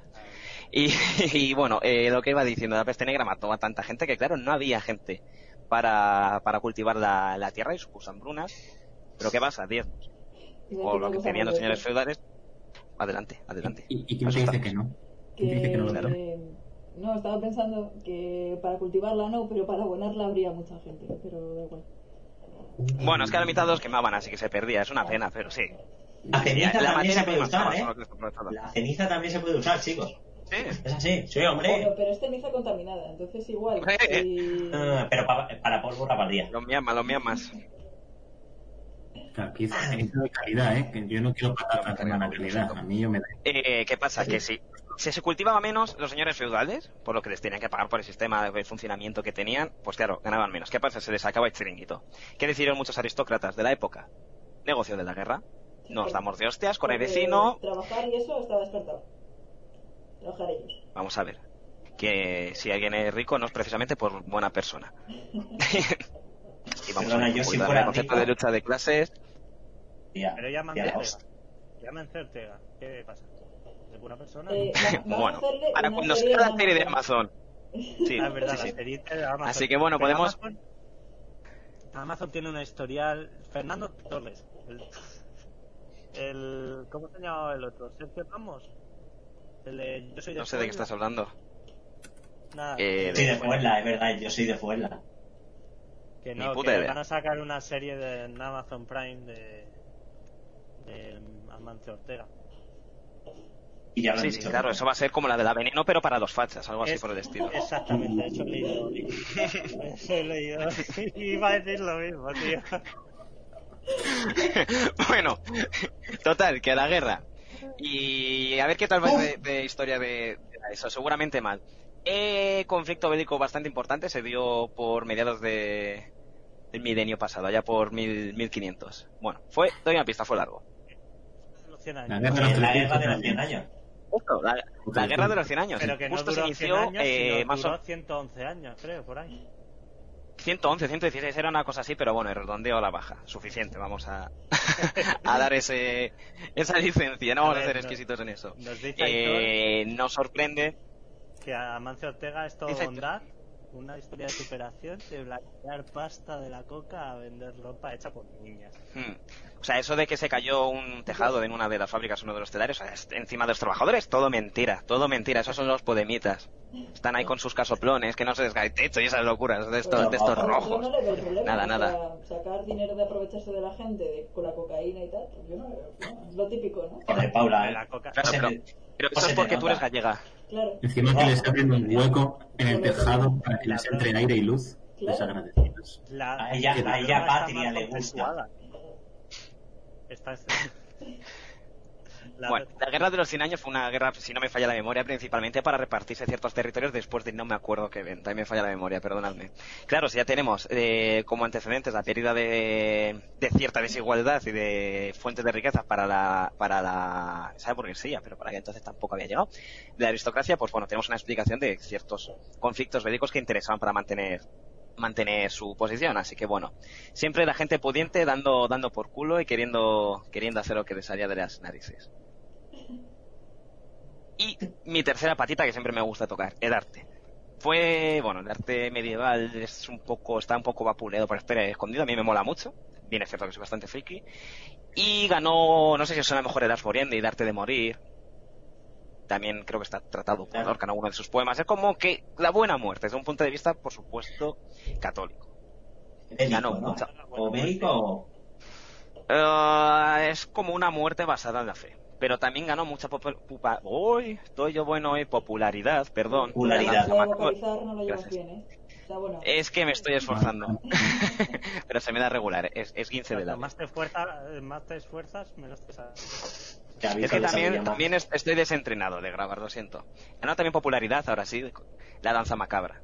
Speaker 2: Y, y bueno, eh, lo que iba diciendo, la peste negra mató a tanta gente que, claro, no había gente para, para cultivar la, la tierra y sus hambrunas. Pero ¿qué pasa? Diezmos. O lo que tenían los señores feudales. Adelante, adelante.
Speaker 4: ¿Y, y quién te dice que no? ¿Quién te dice que no lo
Speaker 1: eh, no, estaba pensando que para cultivarla no, pero para abonarla habría mucha gente, pero da igual.
Speaker 2: Bueno, es que a la mitad los quemaban, así que se perdía. Es una pena, pero sí.
Speaker 3: La ceniza
Speaker 2: La
Speaker 3: también se puede usar, ¿eh? La ceniza también se puede usar, chicos.
Speaker 2: Sí.
Speaker 3: Es así. Sí, hombre.
Speaker 1: pero es ceniza contaminada, entonces igual.
Speaker 3: Ah, pero pa- para polvo rapaldía.
Speaker 2: Los miamas, los miamas.
Speaker 4: Aquí es ceniza de calidad, ¿eh? Que yo no quiero patatas de mala calidad. A mí yo me da.
Speaker 2: Eh, ¿Qué pasa? Que si, si se cultivaba menos, los señores feudales, por lo que les tenían que pagar por el sistema de funcionamiento que tenían, pues claro, ganaban menos. ¿Qué pasa? Se les acaba el chiringuito. ¿Qué decidieron muchos aristócratas de la época? Negocio de la guerra. Nos damos de hostias con el vecino.
Speaker 1: Trabajar y eso está descartado. Trabajar ellos.
Speaker 2: Vamos a ver. Que si alguien es rico no es precisamente por buena persona. y vamos
Speaker 3: Perdona,
Speaker 2: a ver,
Speaker 3: yo si
Speaker 2: ocultar
Speaker 3: fuera
Speaker 2: el concepto
Speaker 3: rico-
Speaker 2: de lucha de clases.
Speaker 3: Tía,
Speaker 5: Pero llaman
Speaker 3: hostia.
Speaker 5: Llaman Ortega. ¿Qué pasa? ¿Es buena persona?
Speaker 1: Eh,
Speaker 2: bueno,
Speaker 1: una
Speaker 2: cuando
Speaker 1: de
Speaker 2: la serie de
Speaker 1: Amazon.
Speaker 2: Sí,
Speaker 5: Ah, es verdad,
Speaker 2: sí, sí.
Speaker 5: la serie de Amazon.
Speaker 2: Así que bueno, podemos-
Speaker 5: Amazon, Amazon tiene una historial. Fernando Torres. El, el- ¿Cómo se llama el otro? Sergio Ramos. El de Yo soy de
Speaker 2: No sé de qué estás hablando.
Speaker 5: Nada,
Speaker 2: Eh,
Speaker 3: soy de Fuenla, es verdad, yo soy de Fuenla.
Speaker 5: que no, que
Speaker 2: idea.
Speaker 5: van a sacar una serie de en Amazon Prime de. de Amancio Ortega.
Speaker 3: Y ya
Speaker 2: Sí, sí,
Speaker 3: dicho.
Speaker 2: claro, eso va a ser como la de la veneno, pero para los fachas, algo así
Speaker 5: Es-
Speaker 2: por el estilo.
Speaker 5: Exactamente, eso he leído. Eso he leído. Iba a decir lo mismo, tío.
Speaker 2: bueno, total, que la guerra. Y a ver qué tal va de, de historia de, de eso, seguramente mal. Eh, conflicto bélico bastante importante se dio por mediados de del milenio pasado, allá por mil, 1500. Bueno, fue, doy una pista, fue largo.
Speaker 5: Los 100
Speaker 4: La guerra de los
Speaker 3: la
Speaker 4: 300
Speaker 3: guerra de los
Speaker 4: años.
Speaker 3: 100 años.
Speaker 2: Justo, la, la guerra de los 100 años.
Speaker 5: Pero que no
Speaker 2: Justo se
Speaker 5: duró 100
Speaker 2: inició
Speaker 5: años,
Speaker 2: eh,
Speaker 5: sino
Speaker 2: más o
Speaker 5: duró 111 años, creo, por ahí.
Speaker 2: 111, 116 era una cosa así, pero bueno, el redondeo a la baja. Suficiente, vamos a, a dar ese, esa licencia, no
Speaker 5: A
Speaker 2: vamos a,
Speaker 5: ver,
Speaker 2: ser
Speaker 5: no-
Speaker 2: exquisitos en eso.
Speaker 5: Nos dice Aitor
Speaker 2: Eh, nos sorprende,
Speaker 5: que a Mancio Ortega es todo bondad, una historia de superación de blanquear pasta de la coca a vender ropa hecha por niñas.
Speaker 2: hmm, o sea, eso de que se cayó un tejado en una de las fábricas, uno de los telarios, o sea, es encima de los trabajadores, todo mentira, todo mentira, esos son los podemitas. Están ahí con sus casoplones, que no se descae el techo y esas locuras de estos, de estos
Speaker 1: Yo
Speaker 2: rojos.
Speaker 1: no le veo el problema.
Speaker 2: Nada, nada.
Speaker 1: sacar dinero de aprovecharse de la gente de- con la cocaína y tal, pues yo no le veo. Es lo típico, ¿no?
Speaker 3: Joder, Paula,
Speaker 5: De
Speaker 3: ¿eh?
Speaker 5: la coca.
Speaker 2: Claro,
Speaker 3: Se
Speaker 2: pero, pero eso
Speaker 3: se
Speaker 2: es porque tú eres gallega.
Speaker 1: Claro,
Speaker 4: Encima que les abren un hueco en el tejado para que les entre aire y luz.
Speaker 1: Claro.
Speaker 4: Desagradecidos.
Speaker 5: La,
Speaker 3: A ella-
Speaker 5: la
Speaker 3: a ella
Speaker 5: está
Speaker 3: Patria le gusta.
Speaker 5: consensuada. La-
Speaker 2: Bueno, la guerra de los 100 años fue una guerra, si no me falla la memoria, principalmente para repartirse ciertos territorios después de no me acuerdo qué evento. Ahí me falla la memoria, perdonadme. Claro, si ya tenemos eh, como antecedentes la pérdida de, de cierta desigualdad y de fuentes de riqueza para la, para la, esa burguesía, pero para que entonces tampoco había llegado, de la aristocracia, pues bueno, tenemos una explicación de ciertos conflictos bélicos que interesaban para mantener mantener su posición, así que bueno, siempre la gente pudiente dando, dando por culo y queriendo, queriendo hacer lo que les salía de las narices. Y mi tercera patita que siempre me gusta tocar, el arte. Fue, bueno, el arte medieval es un poco, está un poco vapuleado por y escondido, a mí me mola mucho, bien es cierto que soy bastante friki. Y ganó, no sé si suena mejor el Ars Moriendi, el arte de morir. También creo que está tratado por. Lorca en alguno de sus poemas. Es como que la buena muerte, desde un punto de vista, por supuesto, católico. Ganó
Speaker 3: ¿no?
Speaker 2: mucho.
Speaker 3: O bélico o...
Speaker 2: Eh, es como una muerte basada en la fe. Pero también ganó mucha Uy, estoy yo bueno hoy, popularidad, perdón.
Speaker 3: Popularidad.
Speaker 1: No lo bien, ¿eh? Está bueno.
Speaker 2: Es que me estoy esforzando. Pero se me da regular, es, es 15 de la
Speaker 5: más te, esfuerza, más te esfuerzas, menos te
Speaker 3: a
Speaker 2: Es que también, también es- estoy desentrenado de grabar, lo siento. Ganó también popularidad, ahora sí, la danza macabra.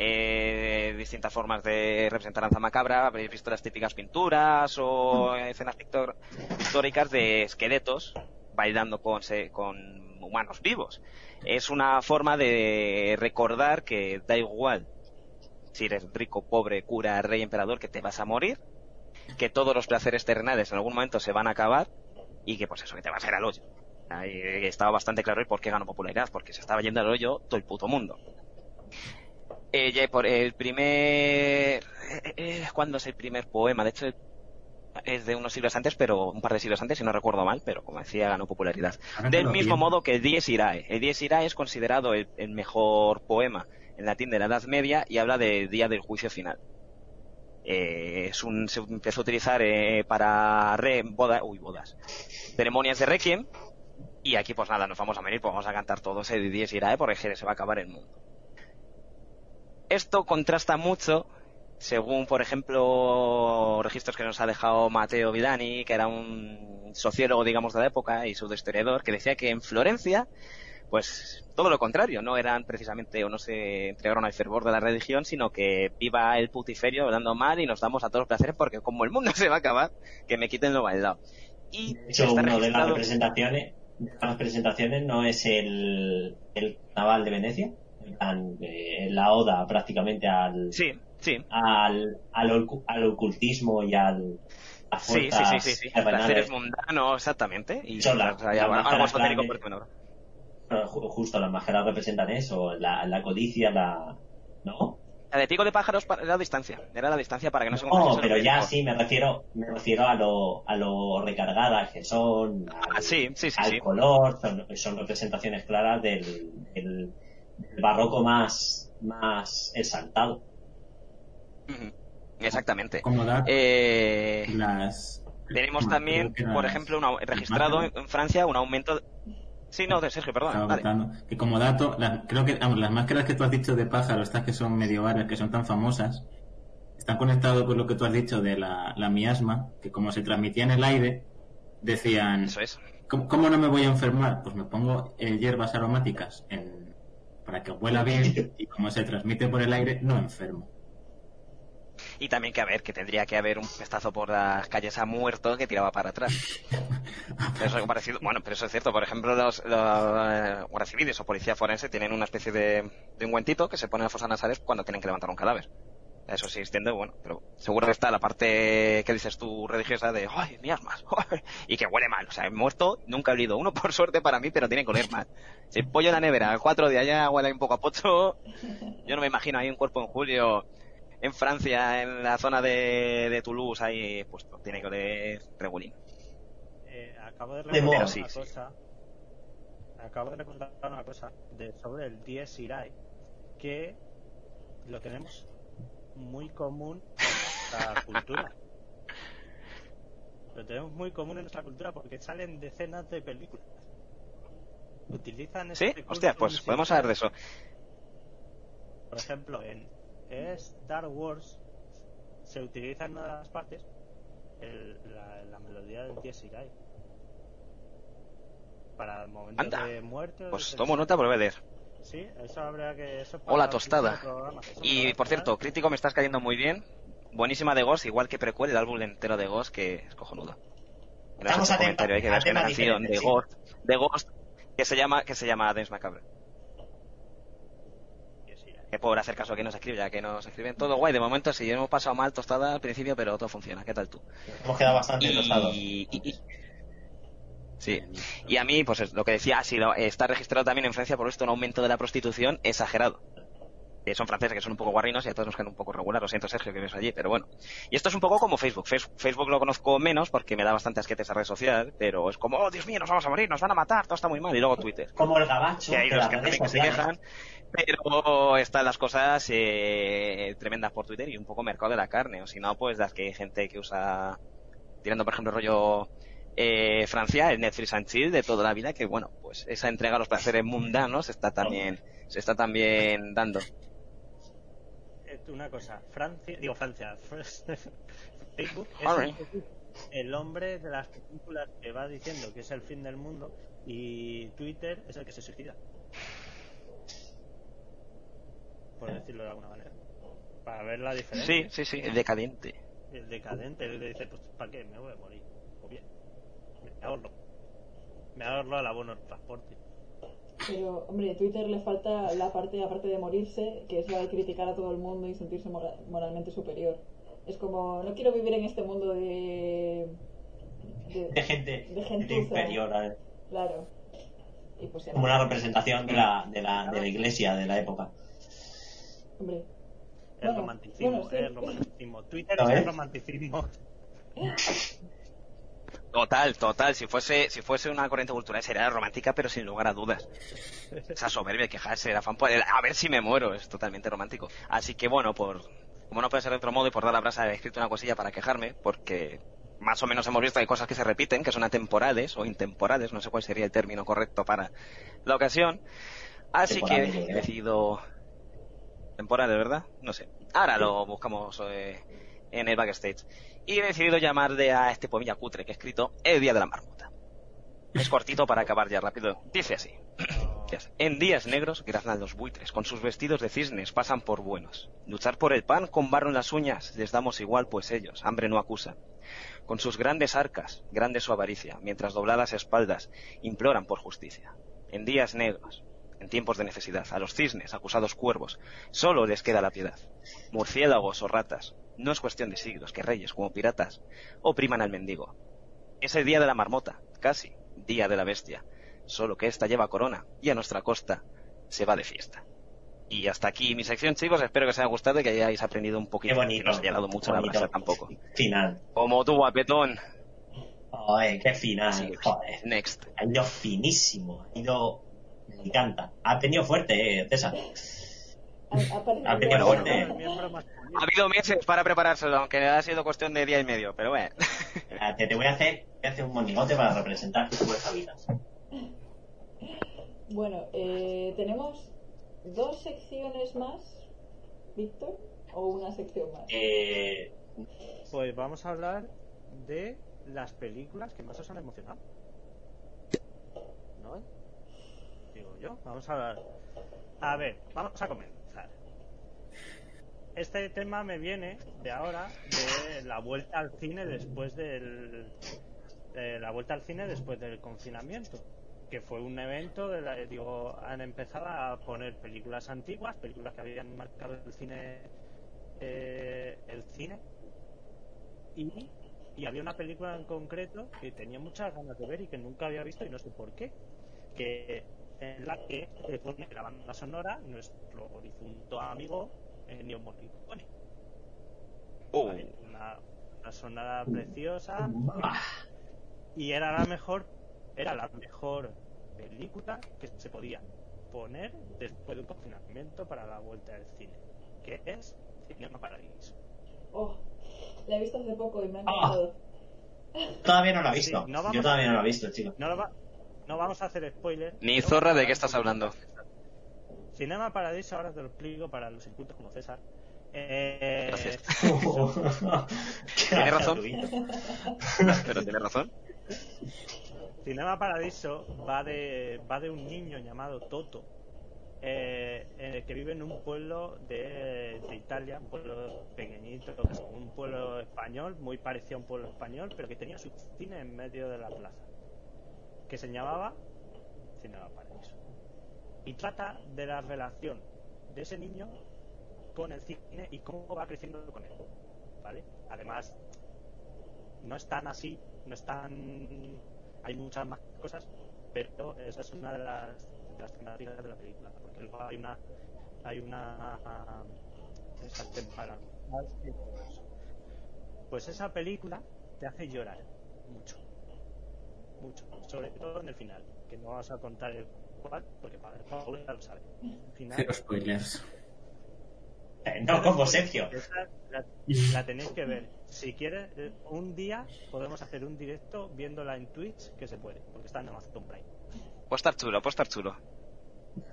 Speaker 2: Eh, distintas formas de representar danza macabra. Habréis visto las típicas pinturas o escenas pictor- pictóricas de esqueletos bailando con, con humanos vivos. Es una forma de recordar que da igual si eres rico, pobre, cura, rey, emperador, que te vas a morir, que todos los placeres terrenales en algún momento se van a acabar y que pues eso, que te vas a ir al hoyo. Ahí estaba bastante claro el por qué ganó popularidad, porque se estaba yendo al hoyo todo el puto mundo. Eh, por el primer... eh, eh, ¿Cuándo es el primer poema? De hecho, es de unos siglos antes, pero un par de siglos antes, si no recuerdo mal, pero como decía, ganó popularidad. Del mismo modo que el Dies Irae. El Dies Irae es considerado el, el mejor poema en latín de la Edad Media y habla del día del juicio final. Eh, es un, se empezó a utilizar eh, para re, boda, uy, bodas, ceremonias de Requiem y aquí pues nada, nos vamos a venir, pues vamos a cantar todos el Dies Irae porque se va a acabar el mundo. Esto contrasta mucho según, por ejemplo, registros que nos ha dejado Mateo Vidani, que era un sociólogo, digamos, de la época y historiador, que decía que en Florencia, pues todo lo contrario, no eran precisamente o no se entregaron al fervor de la religión, sino que viva el putiferio hablando mal y nos damos a todos los placeres porque como el mundo se va a acabar, que me quiten lo bailado. Y
Speaker 3: De hecho, uno de las representaciones, de las representaciones no es el, el Naval de Venecia, la oda prácticamente al,
Speaker 2: Sí, sí.
Speaker 3: al, al, al ocultismo y al, a
Speaker 2: Sí, sí,
Speaker 3: fuerzas
Speaker 2: sí, sí, sí.
Speaker 3: terrenales.
Speaker 2: Placeres mundanos, exactamente. Y
Speaker 3: Son la-
Speaker 2: o sea, ya,
Speaker 3: la
Speaker 2: algo esotérico, no.
Speaker 3: Bueno, ju- justo las máscaras representan eso, la, la codicia, la... ¿No?
Speaker 2: La de pico de pájaros era la distancia. Era la distancia para que no se
Speaker 3: No, pero ya sí, me refiero, me refiero a lo, a lo recargadas que son, al,
Speaker 2: Ah, sí, sí, sí,
Speaker 3: al
Speaker 2: sí.
Speaker 3: color, son, son representaciones claras del, del- del barroco más, más exaltado.
Speaker 2: Exactamente.
Speaker 4: Como
Speaker 2: Eh,
Speaker 4: las...
Speaker 2: tenemos también, por ejemplo, una- registrado en, en Francia un aumento. Sí, no, de Sergio, perdón.
Speaker 4: Que como dato, las- creo que vamos, las máscaras que tú has dicho de pájaro, estas que son medievales, que son tan famosas, están conectados con lo que tú has dicho de la, la miasma, que como se transmitía en el aire, decían,
Speaker 2: Eso es.
Speaker 4: ¿cómo, cómo no me voy a enfermar? Pues me pongo eh, hierbas aromáticas en, para que huela bien y como se transmite por el aire, no enfermo.
Speaker 2: Y también que a ver, que tendría que haber un pestazo por las calles a muerto que tiraba para atrás. Eso es parecido, bueno, pero eso es cierto. Por ejemplo, los, los eh, guardias civiles o policía forense tienen una especie de, de ungüentito que se pone en las fosas nasales cuando tienen que levantar un cadáver. Eso sí extiende, bueno, pero seguro que está la parte que dices tú religiosa de, ay, mi armas, y que huele mal. O sea, he muerto, nunca he olido uno por suerte para mí, pero tiene que oler mal. Si pollo en la nevera, cuatro días ya huele un poco a pocho, yo no me imagino ahí un cuerpo en julio en Francia, en la zona de, de Toulouse, ahí puesto. Tiene que oler regulín.
Speaker 5: Eh, acabo de recordar una
Speaker 2: Sí, sí.
Speaker 5: cosa. Acabo de recordar una cosa de, sobre el Dies Irae que lo tenemos muy común en nuestra cultura. Lo tenemos muy común en nuestra cultura porque salen decenas de películas. Utilizan
Speaker 2: ¿Sí?
Speaker 5: este
Speaker 2: Hostia, pues podemos saber de eso.
Speaker 5: Por ejemplo, en Star Wars se utiliza en una de las partes el- la, la melodía del Irae. Para momentos
Speaker 2: Anda.
Speaker 5: de muerte.
Speaker 2: Pues
Speaker 5: de
Speaker 2: tomo nota, pero voy a leer.
Speaker 5: Sí, eso habría que. Eso
Speaker 2: Hola, tostada. Y por cierto, crítico, me estás cayendo muy bien. Buenísima de Ghost, igual que Prequel, el álbum entero de Ghost, que es cojonudo. Gracias por
Speaker 3: a
Speaker 2: el comentario, hay que ver
Speaker 3: a
Speaker 2: que una
Speaker 3: temas
Speaker 2: canción de. Ghost, de Ghost, que se llama, que se llama Dance Macabre. Que por hacer caso a quien nos escribe, ya que nos escriben todo guay. De momento sí, hemos pasado mal tostada al principio, pero todo funciona. ¿Qué tal tú?
Speaker 3: Hemos quedado bastante tostados.
Speaker 2: Y, sí. Y a mí, pues es lo que decía, ha sido, está registrado también en Francia por esto un aumento de la prostitución exagerado. Que son franceses que son un poco guarrinos y a todos nos quedan un poco regular. Lo siento, Sergio, que ves allí, pero bueno. Y esto es un poco como Facebook. Face- Facebook lo conozco menos porque me da bastante asquete esa red social, pero es como, oh, Dios mío, nos vamos a morir, nos van a matar, todo está muy mal. Y luego Twitter.
Speaker 3: Como el gabacho
Speaker 2: Que hay los que también que se quejan, pero están las cosas eh, tremendas por Twitter y un poco mercado de la carne, o si no, pues las que hay gente que usa, tirando por ejemplo rollo eh, Francia, el Netflix and Chill de toda la vida, que bueno, pues esa entrega a los placeres mundanos está también, se está también dando.
Speaker 5: Eh, Una cosa, Francia, digo Francia, Facebook es el, el hombre de las películas que va diciendo que es el fin del mundo y Twitter es el que se suicida. Por decirlo de alguna manera. Para ver la diferencia.
Speaker 2: Sí, sí, sí, el decadente.
Speaker 5: El decadente, el que dice, pues, ¿para qué? Me voy a morir. O bien, me ahorro. Me ahorro el abono del transporte.
Speaker 1: Pero, hombre, Twitter le falta la parte, aparte de morirse, que es la de criticar a todo el mundo y sentirse mora- moralmente superior. Es como, no quiero vivir en este mundo de... de,
Speaker 3: De gente,
Speaker 1: de gentuza.
Speaker 3: inferior. a-
Speaker 1: Claro. Y pues
Speaker 3: Como una representación de la, de, la, de la iglesia de la época.
Speaker 1: hombre,
Speaker 5: El
Speaker 1: Bueno,
Speaker 5: romanticismo,
Speaker 1: bueno, sí.
Speaker 5: el romanticismo. Twitter
Speaker 3: ¿No
Speaker 5: es el
Speaker 3: es?
Speaker 5: romanticismo.
Speaker 2: Total, total. Si fuese, si fuese una corriente cultural sería romántica, pero sin lugar a dudas. Esa soberbia quejarse, por el- a ver si me muero, es totalmente romántico. Así que bueno, por, como no puede ser de otro modo y por dar la brasa he escrito una cosilla para quejarme, porque más o menos hemos visto que hay cosas que se repiten, que son atemporales o intemporales, no sé cuál sería el término correcto para la ocasión. Así que he
Speaker 3: ¿eh?
Speaker 2: decidido temporales, ¿verdad? No sé. Ahora lo buscamos eh, en el backstage. Y he decidido llamarle a este poemilla cutre que he escrito El Día de la Marmota. Es cortito para acabar ya rápido. Dice así. En días negros graznan los buitres, con sus vestidos de cisnes pasan por buenos. Luchar por el pan con barro en las uñas, les damos igual, pues ellos, hambre no acusa. Con sus grandes arcas, grande su avaricia, mientras dobladas espaldas, imploran por justicia. En días negros, en tiempos de necesidad, a los cisnes, acusados cuervos, solo les queda la piedad. Murciélagos o ratas, no es cuestión de siglos que reyes como piratas opriman al mendigo. Es el día de la marmota, casi, día de la bestia, solo que esta lleva corona y a nuestra costa se va de fiesta. Y hasta aquí mi sección, chicos. Espero que os haya gustado y que hayáis aprendido un poquito.
Speaker 3: Qué bonito.
Speaker 2: Que no os haya dado mucho la brasa tampoco.
Speaker 3: Final.
Speaker 2: Como tú, guapetón.
Speaker 3: Joder, qué final.
Speaker 2: Sí,
Speaker 3: Joder.
Speaker 2: Next.
Speaker 3: Ha ido finísimo. Ha ido. Me encanta. Ha tenido fuerte, eh, César.
Speaker 1: Ha, ha
Speaker 2: habido meses para preparárselo, aunque ha sido cuestión de día y medio, pero bueno.
Speaker 3: Te, te voy a hacer, te voy a hacer un monigote para representar tus habitas.
Speaker 1: Bueno, eh, tenemos dos secciones más, Víctor, o una sección más.
Speaker 3: Eh,
Speaker 5: Pues vamos a hablar de las películas que más os han emocionado. ¿No? Digo yo, vamos a hablar. A ver, vamos a comenzar. Este tema me viene de ahora, de la vuelta al cine después del. de la vuelta al cine después del confinamiento. Que fue un evento, de la- digo, han empezado a poner películas antiguas, películas que habían marcado el cine. eh, el cine. Y, y había una película en concreto que tenía muchas ganas de ver y que nunca había visto y no sé por qué. Que en la que pone la banda sonora nuestro difunto amigo Ennio Morricone.
Speaker 2: Uh,
Speaker 5: Vale, Una, una sonora preciosa y era la mejor era la mejor película que se podía poner después de un confinamiento para la vuelta del cine, que es Cinema Paradiso.
Speaker 1: Oh, la he visto hace poco y me ha
Speaker 3: Ah.
Speaker 1: encantado.
Speaker 3: Todavía no lo he visto.
Speaker 5: Sí, no vamos
Speaker 3: Yo todavía
Speaker 5: a-
Speaker 3: no lo he visto, chico.
Speaker 5: No, lo va- no vamos a hacer spoiler.
Speaker 2: Ni zorra de qué estás hablando.
Speaker 5: Cinema Paradiso, ahora te lo explico para los incultos como César. Eh,
Speaker 2: Gracias. Tiene razón. pero tiene razón.
Speaker 5: Cinema Paradiso va de, va de un niño llamado Toto, eh, eh, que vive en un pueblo de, de Italia, un pueblo pequeñito, un pueblo español, muy parecido a un pueblo español, pero que tenía su cine en medio de la plaza, que se llamaba Cinema Paradiso. Y trata de la relación de ese niño con el cine y cómo va creciendo con él. ¿Vale? Además, no es tan así, no es tan. Hay muchas más cosas, pero esa es una de las, de temáticas de la película. Porque luego hay una. Hay una. ah, Esas temporadas. Pues esa película te hace llorar mucho. Mucho. Sobre todo en el final. Que no vamos a contar el cual, porque para Paula ya lo sabe. El final.
Speaker 4: Cero spoilers.
Speaker 3: Eh, No, como Sergio.
Speaker 5: Esa la, la tenéis que ver. Si quieres, eh, un día podemos hacer un directo viéndola en Twitch, que se puede, porque está en Amazon Prime.
Speaker 2: Puede estar chulo, puede estar chulo.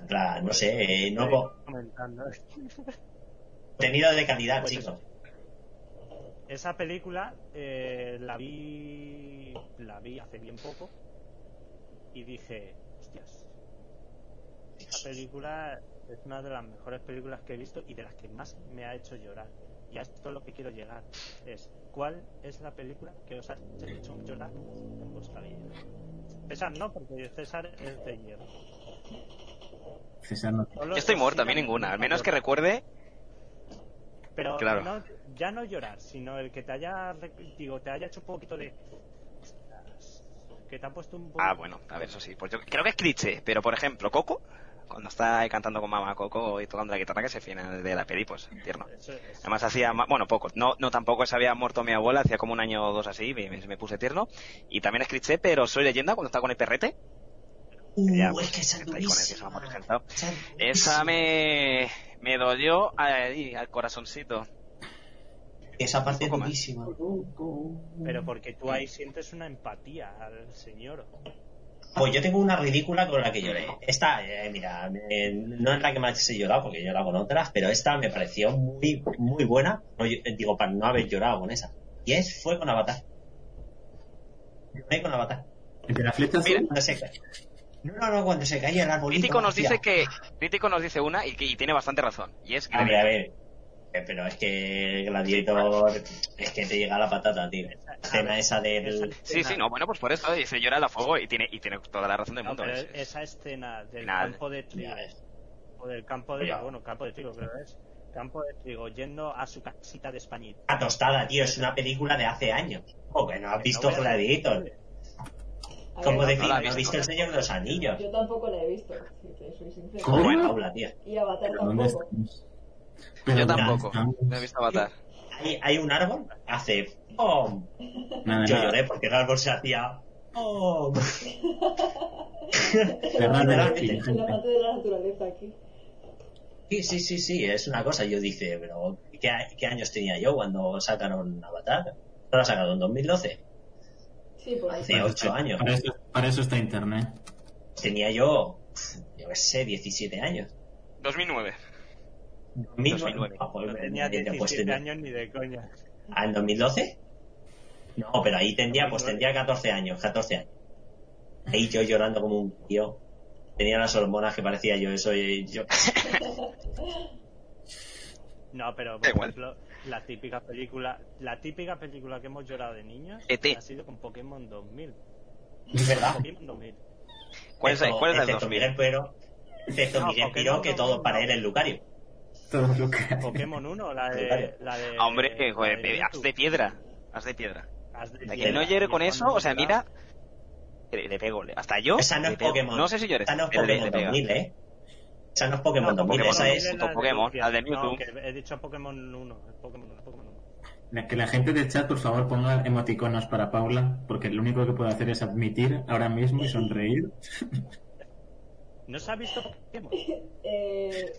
Speaker 3: La- no sé, eh, no
Speaker 5: Comentando.
Speaker 3: contenido de calidad,
Speaker 5: Pues
Speaker 3: chicos.
Speaker 5: Esa película eh, la vi la vi hace bien poco y dije, hostias, película es una de las mejores películas que he visto y de las que más me ha hecho llorar. Y a esto es lo que quiero llegar. Es, ¿cuál es la película que os ha hecho llorar en vuestra vida? César no, porque César es de hierro.
Speaker 4: César no-
Speaker 2: Yo estoy muerto, a mí ninguna. Al menos que recuerde.
Speaker 5: Pero
Speaker 2: Claro.
Speaker 5: no- ya no llorar, sino el que te haya, digo, te haya hecho un poquito de... Que te ha puesto un poco...
Speaker 2: Ah, bueno, a ver, eso sí. Pues yo creo que es cliché, pero por ejemplo, Coco, cuando está ahí cantando con mamá Coco y tocando la guitarra, que se final de la peli, pues tierno. Además hacía, bueno, poco, no, no tampoco se había muerto mi abuela, hacía como un año o dos así, me, me- puse tierno. Y también es cliché, pero soy leyenda cuando está con el perrete.
Speaker 3: Uh,
Speaker 2: Ya,
Speaker 3: es
Speaker 2: pues,
Speaker 3: que esa es
Speaker 2: el
Speaker 3: durísima.
Speaker 2: me, me dolió ahí, al corazoncito.
Speaker 3: Esa parte es durísima.
Speaker 5: Pero porque tú ahí sientes una empatía al señor.
Speaker 3: Pues yo tengo una ridícula con la que lloré. Esta, eh, mira, eh, no es la que más he llorado porque yo la con otras, pero esta me pareció muy, muy buena. No, yo- eh, digo, para no haber llorado con esa. Y es, fue con Avatar. Lloré con Avatar.
Speaker 4: ¿El de la flecha azul?
Speaker 3: Ca- No, no, no, cuando se caía el arbolito.
Speaker 2: Crítico nos dice que, Crítico nos dice una y, que, y tiene bastante razón. Y es
Speaker 3: A ver, a ver. Eh, Pero es que Gladiator es que te llega la patata, tío. La escena esa del...
Speaker 2: Sí, sí, no, bueno, pues por eso dice llora a fuego y tiene, y tiene toda la razón del
Speaker 5: No,
Speaker 2: mundo.
Speaker 5: pero
Speaker 2: es- es-
Speaker 5: esa escena del
Speaker 2: Final.
Speaker 5: campo de trigo, o del campo de
Speaker 3: Ya.
Speaker 5: bueno, campo de trigo creo que es, campo de trigo, yendo a su casita de españita.
Speaker 3: La tostada, tío, es una película de hace años. O que no has visto
Speaker 5: No a-
Speaker 3: Gladiator.
Speaker 1: A
Speaker 3: Como decir,
Speaker 2: no
Speaker 3: has
Speaker 2: visto.
Speaker 3: El Señor de los Anillos.
Speaker 1: Yo tampoco la he visto, si te soy sincero.
Speaker 4: ¿Cómo?
Speaker 3: Bueno, Paula, tío.
Speaker 1: Y Avatar
Speaker 4: ¿Pero dónde
Speaker 1: tampoco.
Speaker 4: Pero
Speaker 2: Yo
Speaker 4: ¿dónde
Speaker 2: tampoco. No he visto Avatar.
Speaker 3: Hay, hay un árbol, hace... ¡pum!
Speaker 4: Nada,
Speaker 3: Yo
Speaker 4: nada.
Speaker 3: lloré porque el árbol se hacía...
Speaker 4: el
Speaker 3: Literalmente.
Speaker 1: El amante de la naturaleza aquí.
Speaker 3: Sí, sí, sí, sí, es una cosa. Yo dice, pero ¿qué, qué años tenía yo cuando sacaron Avatar? ¿No la sacaron en 2012?
Speaker 1: Sí, por ahí.
Speaker 3: Hace 8 años.
Speaker 4: Para eso, para eso está internet.
Speaker 3: Tenía yo, yo qué sé, 17 años.
Speaker 2: 2009.
Speaker 3: 2009. Ah, pues,
Speaker 5: No tenía
Speaker 3: eh, pues
Speaker 5: 17
Speaker 3: tenía-
Speaker 5: años ni de coña.
Speaker 3: ¿Ah, en 2012? No, pero ahí tendría, pues tendría 14 años, 14 años. Ahí yo llorando como un tío. Tenía las hormonas que parecía yo, eso y yo.
Speaker 5: No, pero por
Speaker 2: igual.
Speaker 5: ejemplo, la típica película, la típica película que hemos llorado de niños
Speaker 2: E.T..
Speaker 5: ha sido con Pokémon 2000.
Speaker 3: Es verdad.
Speaker 5: Pokémon 2000.
Speaker 2: ¿Cuál es,
Speaker 3: Excepto-
Speaker 2: cuál es el
Speaker 3: excepto
Speaker 2: 2000?
Speaker 3: Miguel Pero, excepto
Speaker 5: No,
Speaker 3: Miguel Piró, que todo para él es Lucario.
Speaker 4: Todo lo que
Speaker 5: Pokémon 1, la de. La de
Speaker 2: Ah, hombre, joder,
Speaker 5: de
Speaker 2: haz de piedra. Haz de piedra.
Speaker 5: Haz de
Speaker 2: que no llore con eso, o sea, mira. Le, le pego, le- hasta yo.
Speaker 3: Esa no es
Speaker 2: pego.
Speaker 3: Pokémon.
Speaker 2: No sé si llores.
Speaker 3: Esa no es Pokémon
Speaker 2: le pega.
Speaker 3: 2000, ¿eh? Esa no es Pokémon
Speaker 5: No,
Speaker 3: 2000,
Speaker 2: Pokémon
Speaker 3: esa
Speaker 2: 2000
Speaker 3: es.
Speaker 2: Pokémon, la de Mewtwo.
Speaker 5: He dicho Pokémon 1. es Pokémon 1, Pokémon 1.
Speaker 4: La- Que la gente de chat, por favor, ponga emoticonos para Paula, porque lo único que puedo hacer es admitir ahora mismo y sonreír.
Speaker 5: ¿No se ha visto Pokémon?
Speaker 1: Eh,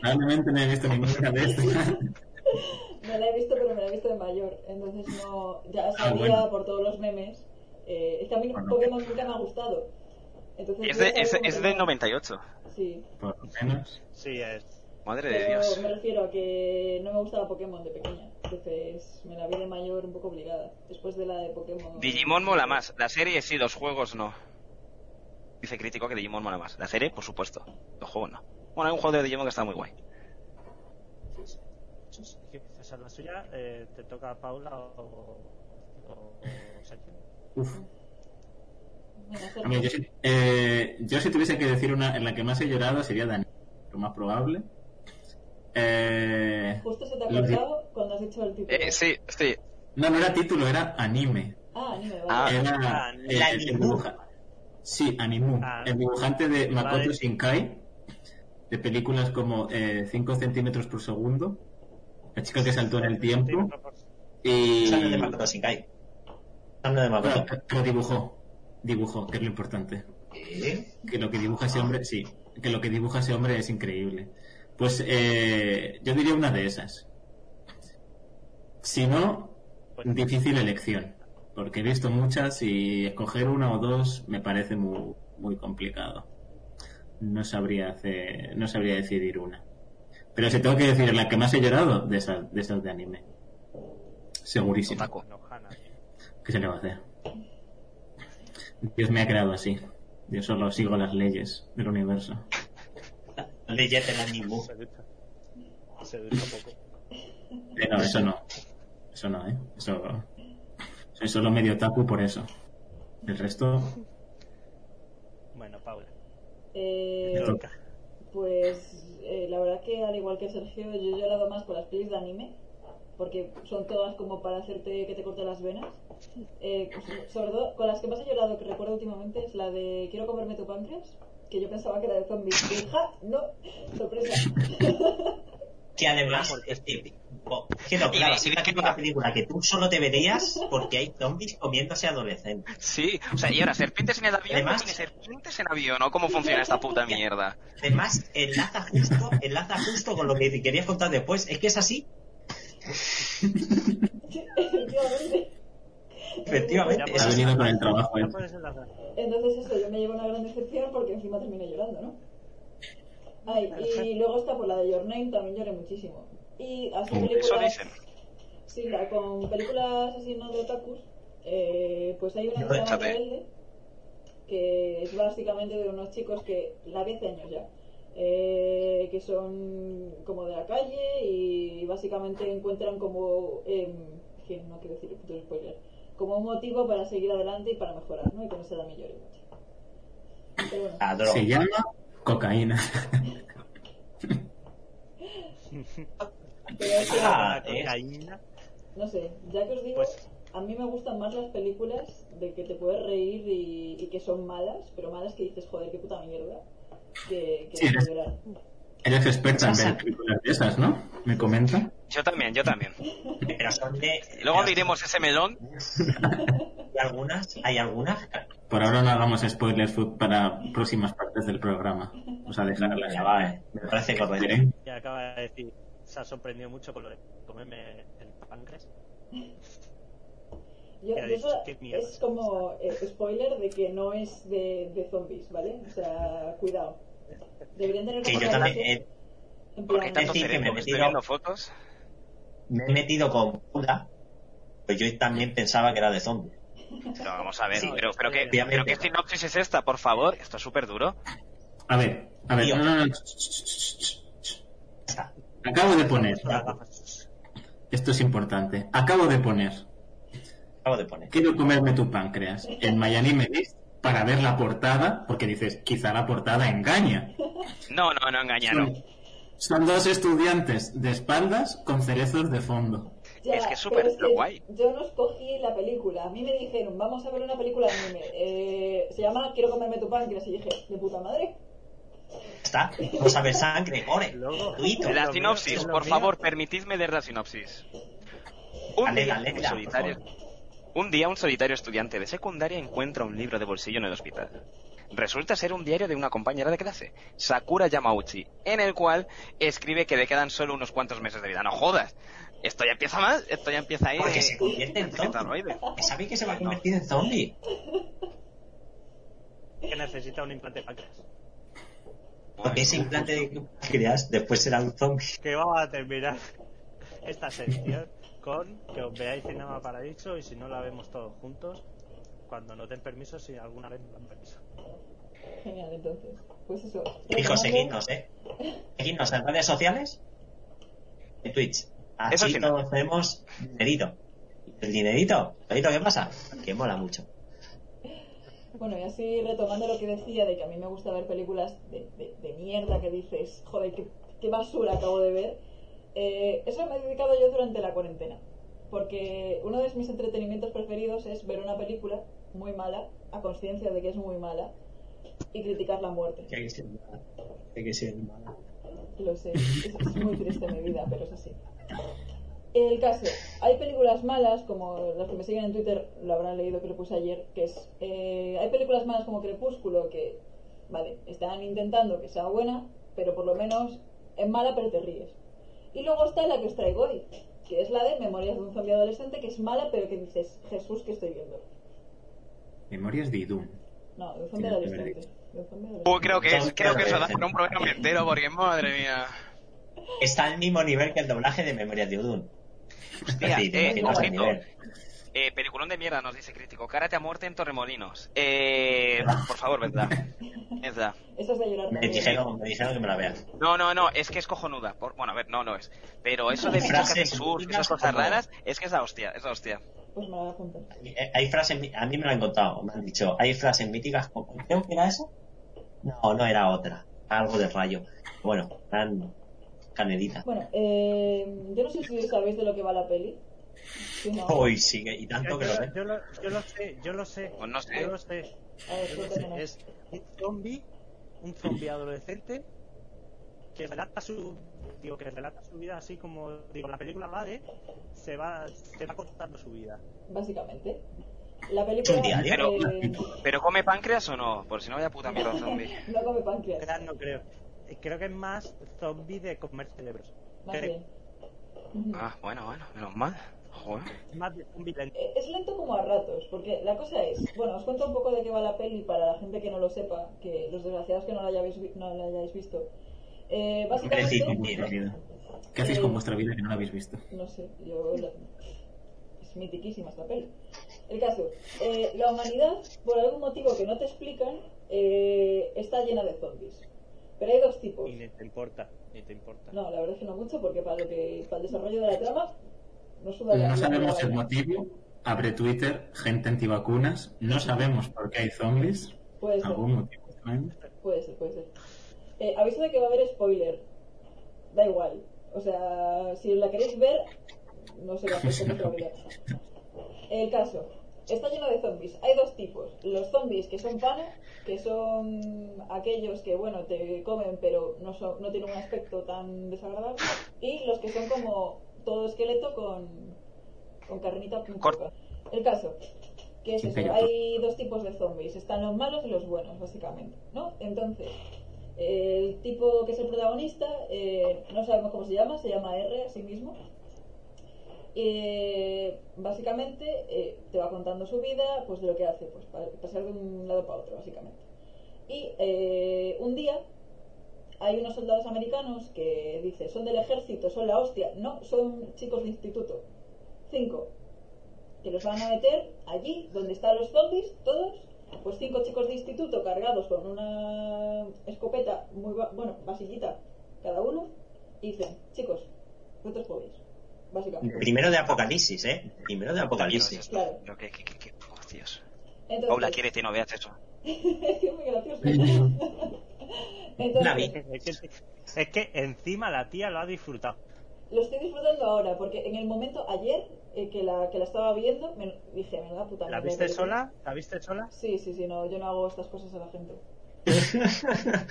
Speaker 4: Probablemente no he visto ninguna de estas.
Speaker 1: no la he visto, pero me la he visto de mayor. Entonces no. Ya sabía
Speaker 4: Ah, bueno.
Speaker 1: por todos los memes. Eh, es que a mí
Speaker 4: Bueno.
Speaker 1: Pokémon nunca me ha gustado. Entonces,
Speaker 2: Es, de, es, es
Speaker 1: se
Speaker 2: del
Speaker 1: llama.
Speaker 2: 98.
Speaker 1: Sí.
Speaker 4: Por lo menos.
Speaker 5: Sí, es.
Speaker 2: Madre de Dios.
Speaker 1: me refiero a que no me gustaba Pokémon de pequeña. Entonces me la vi de mayor un poco obligada. Después de la de Pokémon.
Speaker 2: Digimon mola más. La serie sí, los juegos no. Dice crítico que Digimon mola más. La serie, por supuesto. Los juegos no. Bueno, hay un juego de Digimon que está muy guay.
Speaker 5: La suya. Eh, ¿Te toca a Paula o, o, o Sergio?
Speaker 4: Uf. A mí, yo, si, eh, yo si tuviese que decir una en la que más he llorado sería Dani, lo más probable. Eh,
Speaker 1: Justo se te ha cortado cuando has dicho el título.
Speaker 2: Eh, sí, sí.
Speaker 4: no, no era título, era anime.
Speaker 1: Ah, anime, vale.
Speaker 2: Ah.
Speaker 4: Era
Speaker 5: Ah,
Speaker 4: eh,
Speaker 3: la
Speaker 4: dibuja- Sí, Animu.
Speaker 5: Ah.
Speaker 4: el dibujante de Makoto
Speaker 5: Vale.
Speaker 4: Shinkai, de películas como 5 centímetros por segundo, La chica que saltó en el tiempo, y...
Speaker 3: Es de Makoto Shinkai. Es de Makoto.
Speaker 4: que lo dibujó. Dibujó, que es lo importante.
Speaker 3: ¿Eh?
Speaker 4: Que lo que dibuja ese hombre, sí, que lo que dibuja ese hombre es increíble. Pues eh, yo diría una de esas. Si no, difícil elección. Porque he visto muchas y escoger una o dos me parece muy, muy complicado. No sabría hacer, no sabría decidir una. Pero si tengo que decir la que más he llorado, de esas, de esas de anime. Segurísimo.
Speaker 2: Otaku.
Speaker 4: ¿Qué se le va a hacer? Dios me ha creado así. Yo solo sigo las leyes del universo.
Speaker 3: Leyes del Animu.
Speaker 5: Se ducha. Se ducha poco.
Speaker 4: Eh, no, eso no. Eso no, ¿eh? Eso... Soy solo medio tapu por eso. El resto...
Speaker 5: Bueno, Paula.
Speaker 1: Eh,
Speaker 4: Me toca.
Speaker 1: pues eh, la verdad que al igual que Sergio, yo he llorado más con las pelis de anime, porque son todas como para hacerte que te corte las venas. Eh, sobre todo, con las que más he llorado, que recuerdo últimamente, es la de Quiero comerme tu páncreas, que yo pensaba que era de zombies. ¡ja! No, sorpresa.
Speaker 3: Que además, es que, no, claro, que es una película que tú solo te verías porque hay zombies comiéndose adolescentes.
Speaker 2: Sí, o sea, y ahora, serpientes en el avión,
Speaker 3: Además-
Speaker 2: no tiene serpientes en avión, ¿no? ¿Cómo funciona esta puta mierda?
Speaker 3: Además, enlaza justo, enlaza justo con lo que querías contar después. Es que es así,
Speaker 1: Efectivamente.
Speaker 4: Ha venido con el trabajo
Speaker 5: enlazar.
Speaker 1: Entonces eso, yo me llevo una gran decepción porque encima terminé llorando, ¿no? Ay, y luego está por la de Your Name, también lloré muchísimo. Y así
Speaker 4: Oh,
Speaker 1: películas...
Speaker 2: Eso dicen.
Speaker 1: Sí, la, con películas así no de otakus, eh, pues hay una que
Speaker 3: No,
Speaker 1: se llama
Speaker 2: échate.
Speaker 1: Rebelde, que es básicamente de unos chicos que, la vi hace años ya, eh, que son como de la calle y básicamente encuentran como, eh, que no quiero decir spoiler, como un motivo para seguir adelante y para mejorar, ¿no? Y con eso también lloré mucho. Bueno,
Speaker 3: La droga.
Speaker 4: Se llama cocaína.
Speaker 1: que,
Speaker 3: Ah,
Speaker 5: La cocaína.
Speaker 1: no sé, ya que os digo,
Speaker 5: Pues-
Speaker 1: a mí me gustan más las películas de que te puedes reír y, y que son malas, pero malas que dices, joder, qué puta mierda, que, que
Speaker 4: Sí, eres- experta en ver películas de esas, ¿no? Me comenta.
Speaker 2: Yo también, yo también.
Speaker 3: Pero son de.
Speaker 2: Y luego abriremos ese melón.
Speaker 3: Hay algunas, hay algunas.
Speaker 4: Por ahora no hagamos spoilers food para próximas partes del programa. Vamos a dejarlas.
Speaker 3: Ya va, eh. Me parece correcto.
Speaker 4: ¿Eh?
Speaker 5: Ya acaba de decir, se ha sorprendido mucho con lo de comerme el páncreas.
Speaker 1: Yo, eso
Speaker 5: qué
Speaker 1: es como eh, spoiler de que no es de, de zombies, ¿vale? O sea, cuidado. Deberían tener
Speaker 3: Que
Speaker 1: como
Speaker 3: yo también eh,
Speaker 2: hay
Speaker 1: plan,
Speaker 2: tanto
Speaker 3: decir que me
Speaker 2: cerebro estoy viendo fotos.
Speaker 3: me he metido con Paula. Pues yo también pensaba que era de zombie.
Speaker 2: Pero vamos a ver,
Speaker 3: Sí,
Speaker 2: pero, pero, ¿qué, pero ¿qué sinopsis es esta, por favor? Esto es súper duro.
Speaker 4: A ver, a ver.
Speaker 3: Tío.
Speaker 4: no, no, no. Acabo de poner. Esto es importante. Acabo de poner.
Speaker 3: Acabo de poner.
Speaker 4: Quiero comerme tu páncreas en Miami List para ver la portada, porque dices, quizá la portada engaña.
Speaker 2: No, no, no engañaron.
Speaker 4: Son dos estudiantes de espaldas con cerezos de fondo.
Speaker 1: Ya,
Speaker 2: Es que es súper
Speaker 1: que
Speaker 2: guay.
Speaker 1: Yo no escogí la película. A mí me dijeron, vamos a ver una película de anime. Eh, se llama Quiero comerme tu páncreas. Y dije, de puta madre.
Speaker 3: Está. Vamos a ver sangre, ore.
Speaker 5: Luego-
Speaker 3: Gratuito.
Speaker 2: La sinopsis, por favor, permitidme leer la sinopsis. Un
Speaker 3: Dale,
Speaker 2: día,
Speaker 3: dale,
Speaker 2: un solitario, un día un solitario estudiante de secundaria encuentra un libro de bolsillo en el hospital. Resulta ser un diario de una compañera de clase, Sakura Yamauchi, en el cual escribe que le quedan solo unos cuantos meses de vida. No jodas. Esto ya empieza mal, esto ya empieza ahí.
Speaker 3: Porque se convierte en zombie. ¿Sabe que se va a convertir en zombie?
Speaker 5: Que necesita un implante de páncreas.
Speaker 3: Porque ese implante de páncreas después será un zombie.
Speaker 5: Que vamos a terminar esta sección con que os veáis Cinema Paradiso y si no la vemos todos juntos, cuando nos den permiso, si alguna vez nos dan permiso.
Speaker 1: Genial, entonces. Pues eso.
Speaker 3: Hijo,
Speaker 1: retomando-
Speaker 3: seguidnos, ¿eh? Seguidnos en redes sociales. En Twitch.
Speaker 2: Eso
Speaker 3: Así
Speaker 2: sí, no.
Speaker 3: todos tenemos dinerito. El dinerito, dinerito, ¿qué pasa? Que mola mucho.
Speaker 1: Bueno, y así retomando lo que decía de que a mí me gusta ver películas de, de- de mierda que dices, joder, qué, qué basura acabo de ver. Eh, eso me he dedicado yo durante la cuarentena. Porque uno de mis entretenimientos preferidos es ver una película muy mala, a conciencia de que es muy mala, y criticar la muerte.
Speaker 3: Que hay que ser mala. Que hay que ser mala.
Speaker 1: Lo sé, es, es muy triste mi vida, pero es así. El caso, hay películas malas, como los que me siguen en Twitter lo habrán leído que lo puse ayer, que es, eh, hay películas malas como Crepúsculo que, vale, están intentando que sea buena, pero por lo menos es mala pero te ríes. Y luego está la que os traigo hoy, que es la de Memorias de un zombie adolescente, que es mala pero que dices, Jesús, que estoy viendo?
Speaker 4: Memorias de Idun.
Speaker 1: No, de un zombie
Speaker 4: Sí,
Speaker 1: adolescente.
Speaker 2: Uy, creo que es, creo que eso da para un programa entero, porque madre mía.
Speaker 3: Está al mismo nivel que el doblaje de Memorias de Udun.
Speaker 2: Hostia,
Speaker 3: Sí,
Speaker 2: eh,
Speaker 3: nivel.
Speaker 2: Eh, peliculón de mierda, nos dice crítico. Cárate a muerte en Torremolinos. Eh, por favor, verdad. Verdad.
Speaker 1: Esa es de llorar
Speaker 3: Me dijeron, me dijeron que me la vea.
Speaker 2: No, no, no, es que es cojonuda. Por- bueno, a ver, no, no es. Pero eso de
Speaker 3: Frases míticas
Speaker 2: esas cosas raras, es que es la hostia, es la hostia.
Speaker 1: Pues me la voy a apuntar.
Speaker 3: Eh, Hay frases, mi- a mí me lo han contado, me han dicho, hay frases míticas como, creo que era eso. No, no era otra, algo de rayo. Bueno, eran canelita.
Speaker 1: Bueno, eh, yo no sé si sabéis de lo que va la peli. Si no,
Speaker 3: Hoy sigue, y
Speaker 5: Yo,
Speaker 3: tanto que lo ven.
Speaker 5: yo lo, yo lo sé, yo lo sé.
Speaker 2: Pues no sé.
Speaker 5: Yo lo sé.
Speaker 1: a ver,
Speaker 5: Yo lo sé.
Speaker 1: cuéntanos.
Speaker 5: Es un zombie, un zombie adolescente que relata su digo que relata su vida así como digo la película va de se va se va contando su vida
Speaker 1: básicamente. La película.
Speaker 3: Diario.
Speaker 2: Pero-
Speaker 1: eh,
Speaker 2: ¿Pero come páncreas o no? Por si no vaya puta mierda zombie.
Speaker 1: no come páncreas,
Speaker 5: no creo creo que es más zombie de comer cerebros
Speaker 1: más
Speaker 5: Creo.
Speaker 1: bien. Ujú.
Speaker 2: Ah, bueno, bueno, menos mal. Joder.
Speaker 5: es más de zombie lento
Speaker 1: Eh, Es lento como a ratos, porque la cosa es, bueno, os cuento un poco de qué va la peli para la gente que no lo sepa, que los desgraciados que no la hayáis, vi- no la hayáis visto. Eh, básicamente,
Speaker 3: Decid,
Speaker 4: Vuestra vida. ¿Qué hacéis con vuestra vida que no la habéis visto?
Speaker 1: no sé, yo la- es mitiquísima esta peli. El caso, eh, la humanidad, por algún motivo que no te explican, eh, está llena de zombies. Pero hay dos tipos.
Speaker 5: y ni te importa ni te importa
Speaker 1: No, la verdad es que no mucho, porque para lo que para el desarrollo de la trama no suda la-
Speaker 4: No
Speaker 1: la-
Speaker 4: sabemos
Speaker 1: la-
Speaker 4: el motivo. Abre Twitter, gente antivacunas. No sabemos por qué hay zombies.
Speaker 1: Puede ser.
Speaker 4: ¿Algún motivo extraño?
Speaker 1: Puede ser, puede ser. Eh, aviso de que va a haber spoiler. Da igual. O sea, si la queréis ver, no sé qué hacer con spoiler. El caso. Está lleno de zombies. Hay dos tipos. Los zombies que son pana, que son aquellos que, bueno, te comen pero no, son, no tienen un aspecto tan desagradable. Y los que son como todo esqueleto con, con carnita poca. El caso. que es eso? Hay dos tipos de zombies. Están los malos y los buenos, básicamente. ¿No? Entonces, el tipo que es el protagonista, eh, no sabemos cómo se llama, se llama R a sí mismo. Eh, básicamente eh, te va contando su vida, pues de lo que hace, pues pasar de un lado para otro, básicamente. Y eh, un día hay unos soldados americanos que dice son del ejército, son la hostia, no, son chicos de instituto, cinco, que los van a meter allí donde están los zombies, todos, pues cinco chicos de instituto cargados con una escopeta muy, bueno, basiquita cada uno, y dicen, chicos, vosotros podéis, básicamente.
Speaker 3: Primero de Apocalipsis, ¿eh? Primero de Apocalipsis.
Speaker 1: Claro.
Speaker 2: Pero que, que, que, que- oh, Dios.
Speaker 1: Entonces,
Speaker 2: Paula, quiere que no veas eso.
Speaker 1: es muy gracioso.
Speaker 3: La vi.
Speaker 1: Entonces,
Speaker 5: Es que, es que encima la tía lo ha disfrutado.
Speaker 1: lo estoy disfrutando ahora, porque en el momento, ayer, eh, que, la, que la estaba viendo, me dije, me da puta
Speaker 5: ¿La viste
Speaker 1: película".
Speaker 5: sola? ¿La viste sola?
Speaker 1: Sí, sí, sí, no, yo no hago estas cosas a la gente.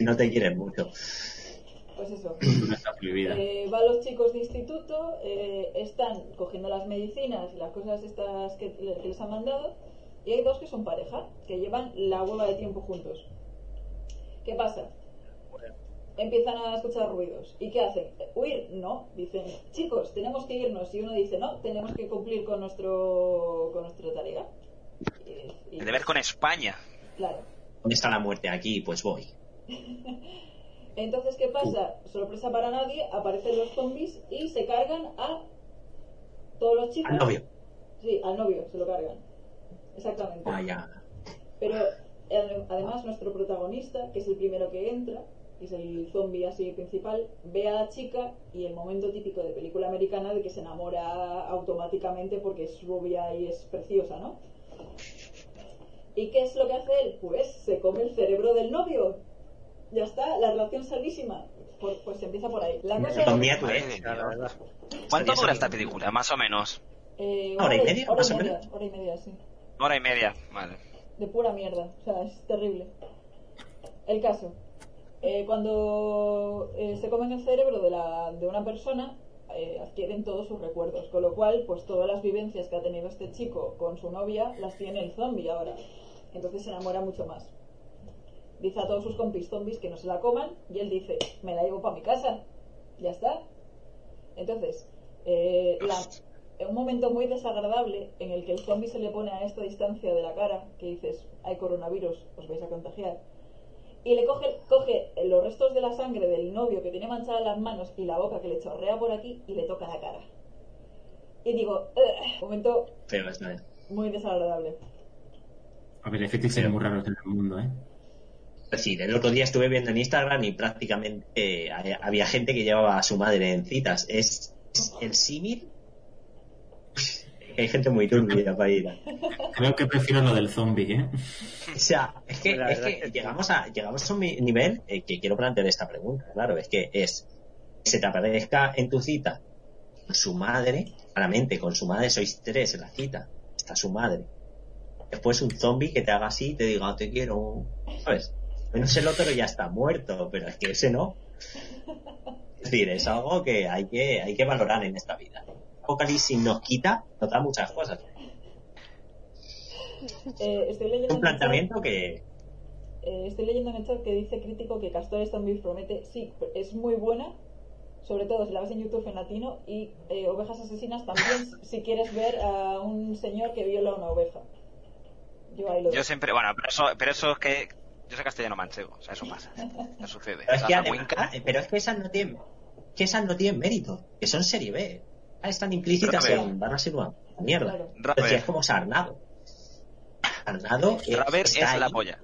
Speaker 3: no te quieren mucho.
Speaker 1: Pues eso.
Speaker 4: No está prohibida.
Speaker 1: Eh, van los chicos de instituto, eh, están cogiendo las medicinas y las cosas estas que, que les han mandado, y hay dos que son pareja, que llevan la hueva de tiempo juntos. ¿Qué pasa? Empiezan a escuchar ruidos. ¿Y qué hacen? ¿Huir? No. Dicen, chicos, tenemos que irnos. Y uno dice, no, tenemos que cumplir con, nuestro, con nuestra tarea. Y- y-
Speaker 2: El deber con España.
Speaker 1: Claro.
Speaker 3: ¿Dónde está la muerte? Aquí, pues voy.
Speaker 1: Entonces, ¿qué pasa? Sorpresa para nadie, aparecen los zombies y se cargan a todos los chicos.
Speaker 3: Al novio.
Speaker 1: Sí, al novio se lo cargan. Exactamente.
Speaker 3: Vaya.
Speaker 1: Pero eh, además nuestro protagonista, que es el primero que entra, que es el zombie así principal, ve a la chica y el momento típico de película americana de que se enamora automáticamente porque es rubia y es preciosa, ¿no? ¿Y qué es lo que hace él? Pues se come el cerebro del novio. Ya está, la relación salvísima. Pues, pues empieza por ahí. La cosa
Speaker 5: verdad.
Speaker 2: ¿Cuánto dura
Speaker 3: es-
Speaker 2: esta película? Más o menos.
Speaker 1: eh,
Speaker 3: ¿Hora y media,
Speaker 1: Hora
Speaker 3: más
Speaker 1: y
Speaker 3: o
Speaker 1: media,
Speaker 3: menos?
Speaker 1: hora y media, sí.
Speaker 2: Hora y media. Vale.
Speaker 1: de pura mierda. O sea, es terrible. El caso. eh, cuando eh, se comen el cerebro de, la, de una persona, eh, adquieren todos sus recuerdos. Con lo cual, pues todas las vivencias que ha tenido este chico con su novia las tiene el zombie ahora. Entonces se enamora mucho más. Dice a todos sus compis zombies que no se la coman y él dice, me la llevo para mi casa. Ya está. Entonces, eh, la- un momento muy desagradable en el que el zombie se le pone a esta distancia de la cara, que dices, hay coronavirus, os vais a contagiar. Y le coge, coge los restos de la sangre del novio que tiene manchadas las manos y la boca que le chorrea por aquí y le toca la cara. Y digo, "Ugh", momento muy desagradable.
Speaker 4: A ver, fetiches muy raros en el mundo, ¿eh?
Speaker 3: Pues sí, el otro día estuve viendo en Instagram y prácticamente eh, había gente que llevaba a su madre en citas. Es, es el símil. Hay gente muy turbia para ir. a-
Speaker 4: Creo que prefiero lo del zombie, ¿eh?
Speaker 3: O sea, es que, es llegamos, a, llegamos a un nivel eh, que quiero plantear esta pregunta. Claro, es que es que se te aparezca en tu cita con su madre, claramente con su madre sois tres en la cita, está su madre. Después un zombie que te haga así y te diga, "Oh, te quiero, ¿sabes? Menos el otro ya está muerto, pero es que ese no. Es decir, es algo que hay que, hay que valorar en esta vida. Apocalipsis nos quita, nos da muchas cosas.
Speaker 1: Eh, estoy leyendo
Speaker 3: Un
Speaker 1: en el chat-
Speaker 3: planteamiento que,
Speaker 1: Eh, estoy leyendo en el chat que dice crítico que Castores Zombies promete, sí, es muy buena, sobre todo si la ves en YouTube en latino, y eh, Ovejas Asesinas también, si quieres ver a un señor que viola a una oveja. Yo ahí lo
Speaker 2: Yo siempre, bueno, pero eso, pero eso es que yo soy castellano manchego, o sea, eso pasa. Eso sucede.
Speaker 3: Pero es, que además- ah, pero es que esas no tienen, que esas no tienen mérito, que son serie B. Ah, Están implícitas en van a ser una mierda.
Speaker 1: Claro.
Speaker 3: Es como Sarnado. Sarnado,
Speaker 2: es la
Speaker 3: ahí.
Speaker 2: polla.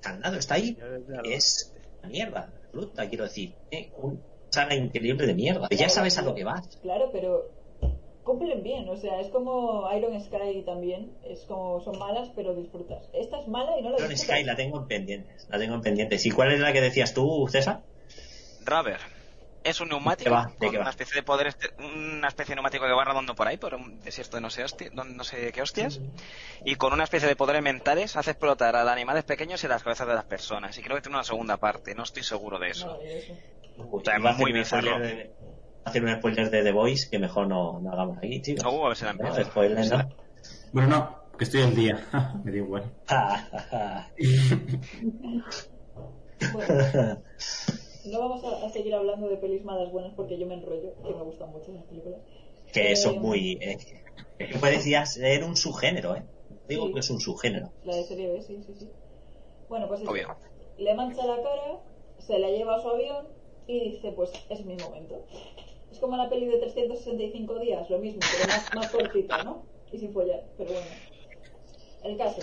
Speaker 3: Sarnado está ahí. Es una mierda, absoluta, quiero decir. Eh, un saga increíble de mierda. Ya sabes a lo que vas.
Speaker 1: Claro, pero cumplen bien, o sea, es como Iron Sky también, es como son malas, pero disfrutas. Esta es mala y no la
Speaker 3: Iron
Speaker 1: disfrutas.
Speaker 3: Sky la tengo en pendientes. La tengo en pendientes. ¿Y cuál es la que decías tú, César?
Speaker 2: Raver. Es un neumático
Speaker 3: ¿De qué va? ¿De
Speaker 2: con
Speaker 3: va?
Speaker 2: una especie de poder, este- una especie de neumático que va rodando por ahí, por un desierto de no sé, hosti- no, no sé qué hostias, y con una especie de poderes mentales hace explotar a animales pequeños y las cabezas de las personas. Y creo que tiene una segunda parte, no estoy seguro de eso.
Speaker 1: Maravilloso.
Speaker 3: Uy,
Speaker 2: sea,
Speaker 3: iba a hacer
Speaker 2: muy bizarro.
Speaker 3: de- hacer un spoiler de The Voice que mejor no, no hagamos aquí, chicos.
Speaker 2: Uh, a ver si la
Speaker 3: No,
Speaker 2: empiezo.
Speaker 3: spoiler, no.
Speaker 4: Bueno, no, que estoy al día. Me da igual.
Speaker 1: Bueno, no vamos a, a seguir hablando de pelis malas buenas porque yo me enrollo, que me gustan mucho esas películas.
Speaker 3: que eso
Speaker 1: Eh,
Speaker 3: es muy. eh, que puedes ya ser un subgénero, ¿eh? Digo
Speaker 1: Sí.
Speaker 3: que es un subgénero.
Speaker 1: La de serie B, sí, sí, sí. Bueno, pues.
Speaker 2: Obvio.
Speaker 1: le mancha la cara, se la lleva a su avión y dice, pues es mi momento. Es como la peli de 365 días, lo mismo, pero más, más cortita, ¿no? Y sin follar, pero bueno. El caso.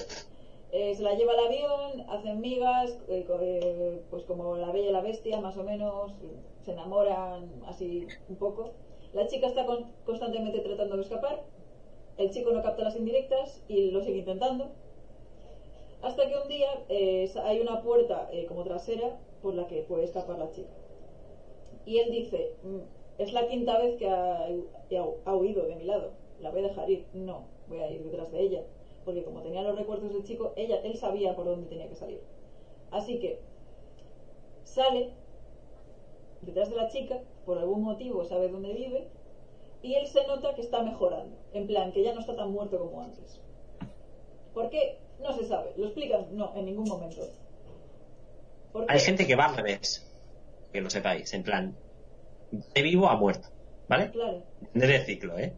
Speaker 1: Eh, se la lleva al avión, hacen migas, eh, eh, pues como la bella y la bestia, más o menos, se enamoran así un poco. La chica está con- constantemente tratando de escapar, el chico no capta las indirectas y lo sigue intentando. Hasta que un día eh, hay una puerta como trasera por la que puede escapar la chica. Y él dice, "Mm, es la quinta vez que ha, huido de mi lado, la voy a dejar ir. No, voy a ir detrás de ella. Porque como tenía los recuerdos del chico, ella, él sabía por dónde tenía que salir. Así que sale detrás de la chica, por algún motivo sabe dónde vive, y él se nota que está mejorando. En plan, que ya no está tan muerto como antes. ¿Por qué? No se sabe. ¿Lo explican? No, en ningún momento.
Speaker 3: Hay gente que va al revés. Que lo sepáis. En plan, de vivo a muerto. ¿Vale?
Speaker 1: Claro.
Speaker 3: Entender el ciclo, ¿eh?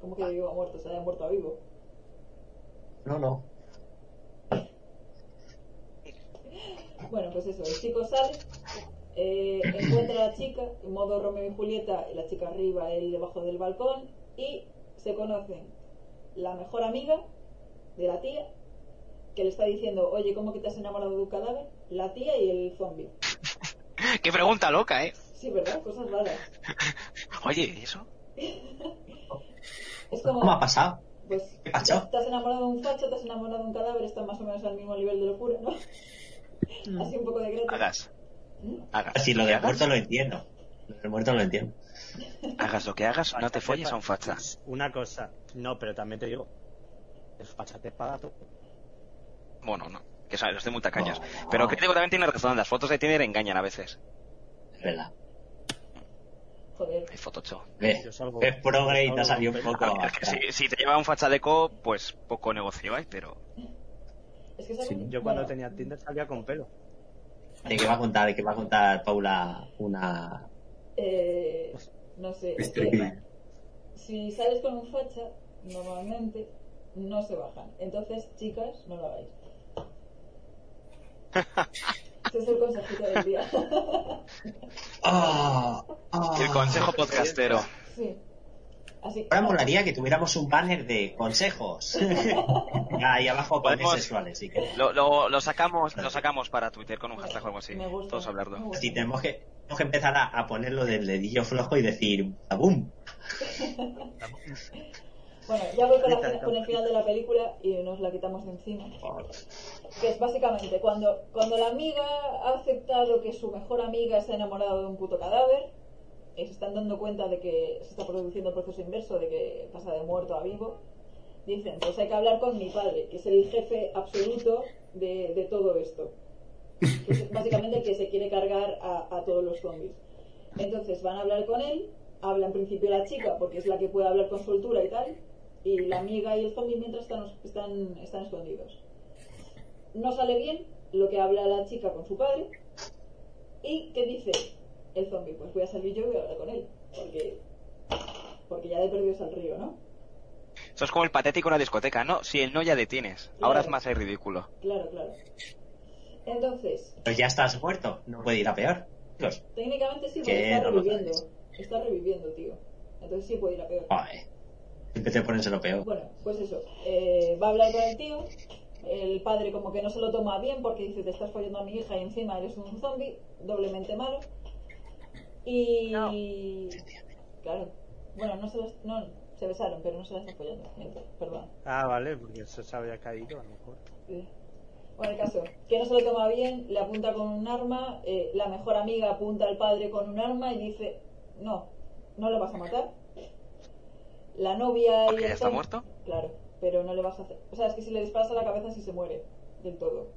Speaker 1: Como que de vivo a muerto, se haya muerto a vivo.
Speaker 3: No, no.
Speaker 1: Bueno, pues eso, el chico sale, eh, encuentra a la chica, en modo Romeo y Julieta, y la chica arriba, él debajo del balcón, y se conocen la mejor amiga de la tía, que le está diciendo, oye, ¿cómo que te has enamorado de un cadáver? La tía y el zombie.
Speaker 2: Qué pregunta loca, ¿eh?
Speaker 1: Sí, ¿verdad? Cosas raras.
Speaker 2: Oye, ¿y eso?
Speaker 1: Es como,
Speaker 3: ¿Cómo ha pasado?
Speaker 1: pues,
Speaker 3: ¿Qué pasó?
Speaker 1: te has enamorado de un facho, te has enamorado de un cadáver, están más o menos al mismo nivel de locura, ¿no? Así un poco de greta.
Speaker 2: Hagas.
Speaker 1: ¿Mm?
Speaker 2: Hagas.
Speaker 3: Si lo
Speaker 2: que
Speaker 3: del
Speaker 2: hagas,
Speaker 3: muerto lo entiendo. Lo del muerto lo entiendo.
Speaker 2: hagas lo que hagas, no te folles a un facha.
Speaker 5: Una cosa, no, pero también te digo, el facha te paga tú.
Speaker 2: Bueno, no. Que sabes, los de muy tacaños. Pero Crítico también tiene razón, las fotos de Tinder engañan a veces.
Speaker 3: Es verdad.
Speaker 1: Joder.
Speaker 2: Hay Photoshop.
Speaker 5: Salgo-
Speaker 3: ves progre y te ha salido un poco
Speaker 2: ver, es que si, si te lleva un fachaleco, pues poco negocio hay, pero...
Speaker 1: Es que.
Speaker 4: Sí,
Speaker 5: Yo cuando
Speaker 1: Bueno,
Speaker 5: tenía Tinder salía con pelo.
Speaker 3: ¿De qué va a contar? ¿De qué va a contar Paula una...
Speaker 1: Eh, no sé. es que- si sales con un facha, normalmente no se bajan. Entonces, chicas, no lo hagáis. Ese es el consejito del día.
Speaker 3: ¡Ah! ¡Ah!
Speaker 2: El consejo podcastero.
Speaker 1: sí. Así
Speaker 3: Ahora molaría que tuviéramos un banner de consejos. Ahí abajo con
Speaker 2: Podemos-
Speaker 3: sexuales, sí que.
Speaker 2: Lo, lo, lo sacamos lo sacamos para Twitter con un hashtag o algo así.
Speaker 1: Me gusta.
Speaker 2: Todos hablarlo.
Speaker 1: Me gusta.
Speaker 3: Sí, tenemos que, tenemos que empezar a, a ponerlo del dedillo flojo y decir ¡Boom!
Speaker 1: Bueno, ya voy con, la- el final de la película y nos la quitamos de encima. Que es básicamente cuando, cuando la amiga ha aceptado que su mejor amiga se ha enamorado de un puto cadáver, eh, se están dando cuenta de que se está produciendo el proceso inverso, de que pasa de muerto a vivo, dicen, pues hay que hablar con mi padre, que es el jefe absoluto de, de todo esto. Que es básicamente el que se quiere cargar a, a todos los zombies. Entonces van a hablar con él, habla en principio la chica, porque es la que puede hablar con soltura y tal, y la amiga y el zombie mientras están, están, están escondidos. No sale bien lo que habla la chica con su padre, y ¿qué dice el zombie? Pues voy a salir yo y voy a hablar con él, porque, porque ya de perdido es al río, ¿no?
Speaker 2: Eso es como el patético en la discoteca, ¿no? Si el no ya detienes. Ahora es más ahí ridículo.
Speaker 1: Claro, claro. Entonces,
Speaker 3: Pues ya estás muerto, no puede ir a peor.
Speaker 1: Técnicamente sí,
Speaker 3: Que
Speaker 1: porque está
Speaker 3: no
Speaker 1: reviviendo. Está reviviendo, tío. Entonces sí puede ir a peor.
Speaker 3: joder. Siempre te pones en lo peor.
Speaker 1: Bueno, pues eso. eh, va a hablar con el tío. El padre como que no se lo toma bien porque dice te estás follando a mi hija y encima eres un zombie, doblemente malo. Y... Claro. Bueno, no se las... No, se besaron, pero no se las está follando. Perdón.
Speaker 5: Ah, vale, porque eso se había caído a lo mejor.
Speaker 1: Eh, Bueno, el caso, que no se lo toma bien, le apunta con un arma, eh, la mejor amiga apunta al padre con un arma y dice, no, no lo vas a matar. La novia y
Speaker 2: ¿Porque
Speaker 1: el
Speaker 2: ya está muerto?
Speaker 1: Claro, pero no le vas a hacer... O sea, es que si le disparas a la cabeza sí se muere del todo.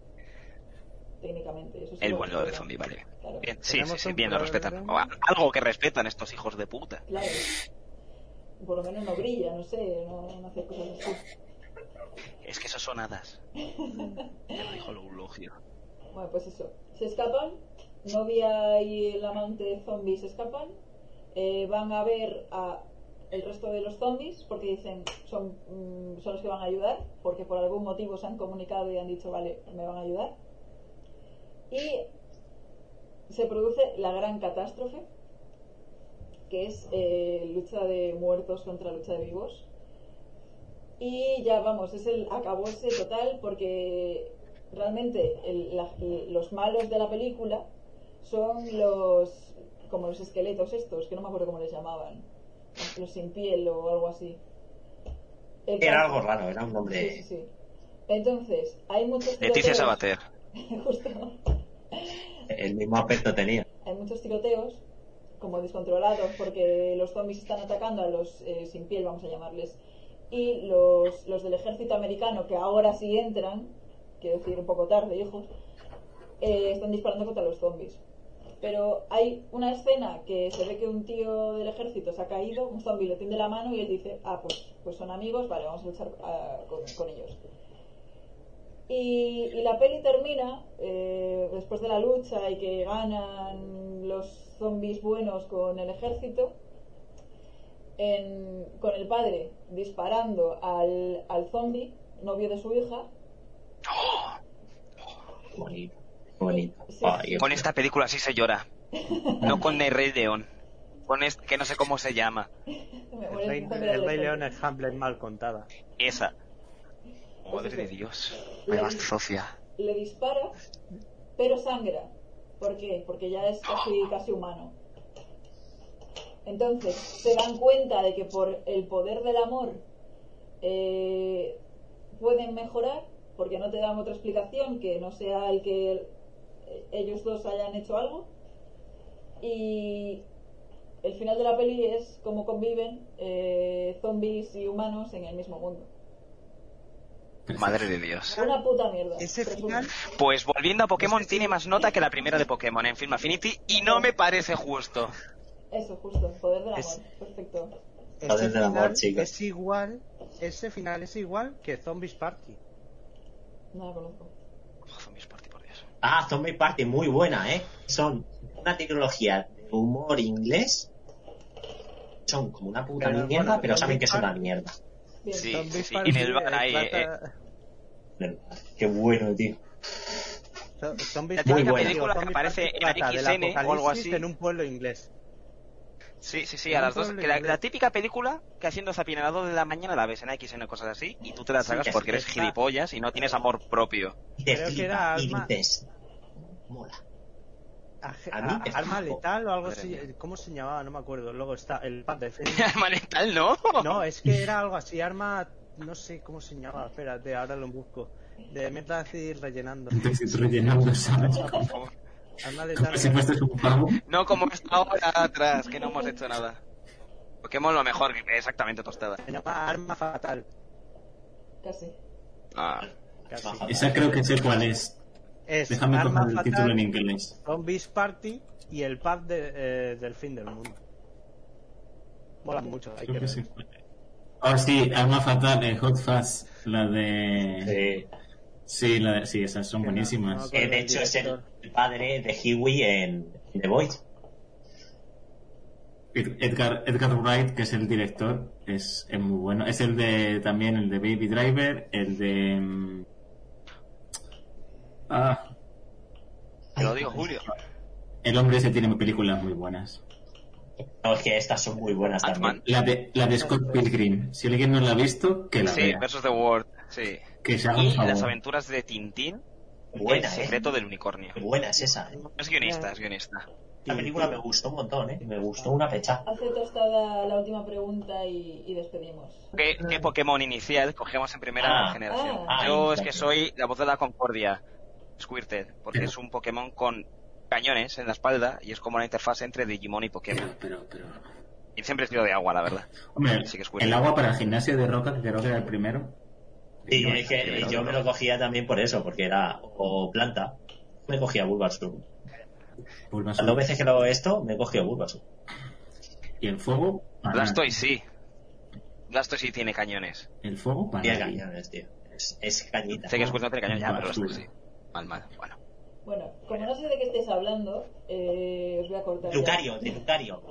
Speaker 1: Técnicamente. Eso sí
Speaker 2: El
Speaker 1: lo
Speaker 2: buen lo de zombie, vale.
Speaker 1: Claro,
Speaker 2: Bien, sí, sí, sí, bien, lo respetan. O algo que respetan estos hijos de puta.
Speaker 1: claro. Por lo menos no brilla, no sé, no, no hace cosas así.
Speaker 2: Es que eso son hadas. Ya lo dijo el eulogio.
Speaker 1: Bueno, pues eso. Se escapan. Novia y el amante zombie se escapan. Eh, van a ver a el resto de los zombies porque dicen son, mm, son los que van a ayudar porque por algún motivo se han comunicado y han dicho vale me van a ayudar y se produce la gran catástrofe que es eh, lucha de muertos contra lucha de vivos. Y ya vamos, es el acabose total porque realmente los malos de la película son los como los esqueletos estos, que no me acuerdo cómo les llamaban, los sin piel o algo así. El
Speaker 3: Era
Speaker 1: caso-
Speaker 3: algo raro, era un nombre.
Speaker 1: Sí, sí, sí. Entonces, hay muchos
Speaker 2: Leticia
Speaker 1: tiroteos-
Speaker 2: Sabater.
Speaker 1: Justo.
Speaker 3: El mismo aspecto tenía.
Speaker 1: Hay muchos tiroteos, como descontrolados, porque los zombies están atacando a los eh, sin piel, vamos a llamarles. Y los, los del ejército americano, que ahora sí entran, quiero decir un poco tarde, hijos, eh, están disparando contra los zombies. Pero hay una escena que se ve que un tío del ejército se ha caído, un zombie le tiende la mano y él dice, ah, pues, pues son amigos, vale, vamos a luchar ah, con, con ellos. Y, y la peli termina eh, después de la lucha y que ganan los zombies buenos con el ejército, en- con el padre disparando al, al zombie, novio de su hija.
Speaker 3: Bonito. Bonito.
Speaker 1: Sí,
Speaker 3: Ay,
Speaker 1: sí.
Speaker 2: Con esta película sí se llora. No con el Rey León. Con este, que no sé cómo se llama.
Speaker 5: El Rey, el León es Hamlet mal contada.
Speaker 2: Esa. Madre de Dios.
Speaker 1: Le-
Speaker 2: Me basta Sofía.
Speaker 1: le dispara, pero sangra. ¿Por qué? Porque ya es casi, casi humano. Entonces, se dan cuenta de que por el poder del amor eh, pueden mejorar, porque no te dan otra explicación que no sea el que ellos dos hayan hecho algo. Y el final de la peli es cómo conviven eh, zombies y humanos en el mismo mundo.
Speaker 2: Madre de Dios.
Speaker 1: Una puta mierda.
Speaker 5: Ese final
Speaker 2: Pues volviendo a Pokémon, tiene más nota que la primera de Pokémon en Film Affinity y no me parece justo.
Speaker 1: Eso, justo, poder del amor.
Speaker 5: Es-
Speaker 1: Perfecto.
Speaker 5: Ese
Speaker 3: Joder, del amor, chicos.
Speaker 5: es igual, ese final es igual que Zombies Party.
Speaker 1: No la conozco.
Speaker 2: Oh, Zombies Party, por Dios.
Speaker 3: Ah, Zombie Party, muy buena, ¿eh? Son una tecnología de humor inglés. Son como una puta
Speaker 5: Pero,
Speaker 3: mierda,
Speaker 5: bueno,
Speaker 3: pero saben
Speaker 5: Zombie
Speaker 3: que es una mierda.
Speaker 2: Sí, sí, sí. Y en el bar
Speaker 5: eh,
Speaker 2: ahí, eh,
Speaker 3: Qué bueno, tío.
Speaker 5: Zo- Zombies
Speaker 2: La
Speaker 5: Party,
Speaker 3: típica
Speaker 2: película que aparece en XN o algo así.
Speaker 5: En un pueblo inglés.
Speaker 2: Sí, sí, sí, a las dos. Que la, típica película que haciendo zapina a las 2 de la mañana la ves en XN o cosas así y tú te la tragas porque
Speaker 3: que
Speaker 2: eres
Speaker 5: está-
Speaker 2: gilipollas y no tienes amor propio.
Speaker 3: Y te
Speaker 5: Creo que
Speaker 3: flipa y
Speaker 5: Alma-
Speaker 3: dices, mola. A mí
Speaker 5: a-
Speaker 3: me
Speaker 5: arma letal o algo así.
Speaker 2: mía.
Speaker 5: ¿Cómo se llamaba? No me acuerdo. Luego está el Pad de
Speaker 2: Manetal, ¿no?
Speaker 5: No, es que era algo así. Arma. No sé cómo se llamaba. Espérate, ahora lo busco. De Metal Gear rellenando.
Speaker 4: Entonces rellenando, ¿sabes?
Speaker 5: Arma letal.
Speaker 4: Como si fuese un pavo.
Speaker 2: No como esta hora atrás, que no hemos hecho nada. Pokémon lo mejor, exactamente tostada.
Speaker 5: Se llama Arma Fatal.
Speaker 1: Casi.
Speaker 2: Ah.
Speaker 5: Casi.
Speaker 4: Esa creo que sé cuál es.
Speaker 5: Es
Speaker 4: Déjame
Speaker 5: Arma
Speaker 4: coger el
Speaker 5: Fatal,
Speaker 4: título en inglés.
Speaker 5: Zombies Party y el pub de, eh, del fin del mundo. Mola mucho, hay
Speaker 4: Creo que sí.
Speaker 5: ver.
Speaker 4: Oh, sí, Arma Fatal, eh, Hot Fuzz, la de...
Speaker 3: Sí.
Speaker 4: Sí, la de... sí, esas son
Speaker 5: no-
Speaker 4: buenísimas.
Speaker 5: no
Speaker 3: Eh, de hecho, es el, padre de Huey en, en The Voice.
Speaker 4: Ed- Edgar, Edgar Wright, que es el director, es, es muy bueno. Es el de también el de Baby Driver, el de... mm, Ah,
Speaker 2: Te lo digo, Julio.
Speaker 4: el hombre ese tiene películas muy buenas.
Speaker 3: No, es que estas son muy buenas también.
Speaker 4: La de, la de Scott Pilgrim. Si alguien no la ha visto, que la
Speaker 2: Sí,
Speaker 4: vea.
Speaker 2: versus The World, sí.
Speaker 4: Que se haga un
Speaker 2: Y
Speaker 4: favor.
Speaker 2: las aventuras de Tintín,
Speaker 3: Buena,
Speaker 2: el
Speaker 3: ¿eh?
Speaker 2: secreto del unicornio.
Speaker 3: Buena es esa. ¿eh?
Speaker 2: Es guionista, es guionista.
Speaker 3: La película me gustó un montón, ¿eh? Me gustó una pecha.
Speaker 1: Hace tostada la última pregunta y, y despedimos.
Speaker 2: ¿Qué, qué Pokémon inicial cogemos en primera
Speaker 3: Ah,
Speaker 2: generación?
Speaker 1: ah,
Speaker 2: Yo
Speaker 3: ah,
Speaker 2: es que soy la voz de la concordia, Squirted, porque es un Pokémon con cañones en la espalda y es como la interfaz entre Digimon y Pokémon.
Speaker 4: Pero, pero, pero...
Speaker 2: Y siempre es tiro de agua, la verdad.
Speaker 4: Hombre,
Speaker 2: Sí que
Speaker 4: el agua para el gimnasio de roca, que creo que era el primero.
Speaker 3: Sí, es que yo me lo cogía también por eso, porque era o planta. Me cogía Bulbasaur.
Speaker 4: Bulbasaur.
Speaker 3: Las dos veces que lo hago esto, me he cogido Bulbasaur.
Speaker 4: Y el fuego,
Speaker 2: Blastoise sí. Blastoise sí tiene cañones.
Speaker 4: El fuego, para
Speaker 3: Tiene cañones, tío. Es, es cañita.
Speaker 2: Sé que Squirtle no tiene cañones ya, pero. Blastoise sí. Mal, mal. Bueno.
Speaker 1: Bueno, como no sé de qué estáis hablando, eh, os voy a cortar. ya.
Speaker 3: Lucario, de Lucario.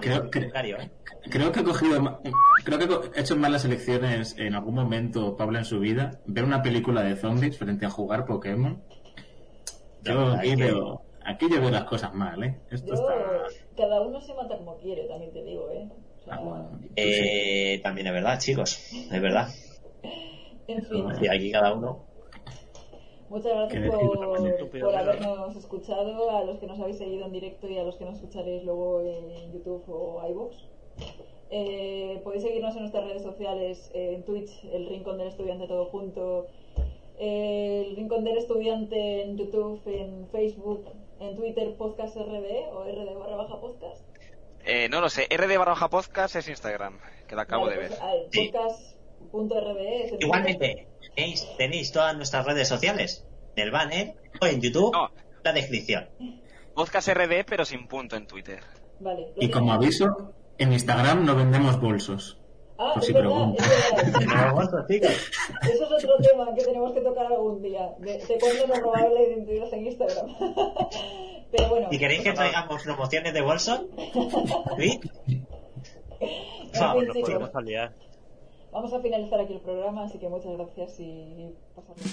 Speaker 4: Creo
Speaker 3: ¿eh?
Speaker 4: Creo que he cogido, creo que he hecho malas elecciones en algún momento, Pablo, en su vida. Ver una película de zombies frente a jugar Pokémon. Yo aquí veo, aquí yo veo las cosas mal, ¿eh? Esto
Speaker 1: Yo,
Speaker 4: está...
Speaker 1: cada uno se mata como quiere, también te digo, ¿eh? O sea,
Speaker 3: Eh, también es verdad, chicos. Es verdad.
Speaker 1: en fin.
Speaker 3: Y aquí cada uno.
Speaker 1: Muchas gracias por, habernos escuchado, a los que nos habéis seguido en directo y a los que nos escucharéis luego en YouTube o iVoox. Eh, podéis seguirnos en nuestras redes sociales, eh, en Twitch, el Rincón del Estudiante todo junto, eh, el Rincón del Estudiante en YouTube, en Facebook, en Twitter, Podcast RD o RD barra baja podcast.
Speaker 2: Eh, no lo sé, RD barra baja podcast es Instagram, que lo acabo
Speaker 1: Vale,
Speaker 2: de ver.
Speaker 1: pues,
Speaker 3: Sí.
Speaker 1: podcast.rd
Speaker 3: Igualmente, tenéis, tenéis todas nuestras redes sociales en el banner o en YouTube,
Speaker 2: No.
Speaker 3: la descripción.
Speaker 2: Podcast RD, pero sin punto en Twitter.
Speaker 1: Vale.
Speaker 4: Y como
Speaker 1: tenemos.
Speaker 4: aviso, en Instagram no vendemos bolsos.
Speaker 1: Ah,
Speaker 4: por
Speaker 1: es
Speaker 4: si
Speaker 1: verdad,
Speaker 4: preguntan.
Speaker 1: Eso es otro tema que tenemos que tocar algún día. De, de cuándo nos robaron la identidad en Instagram. Pero bueno.
Speaker 3: ¿Y queréis que traigamos promociones de bolso? ¿Sí? Vamos,
Speaker 5: Nos podemos aliar.
Speaker 1: Vamos a finalizar aquí el programa, así que muchas gracias y pasarlo.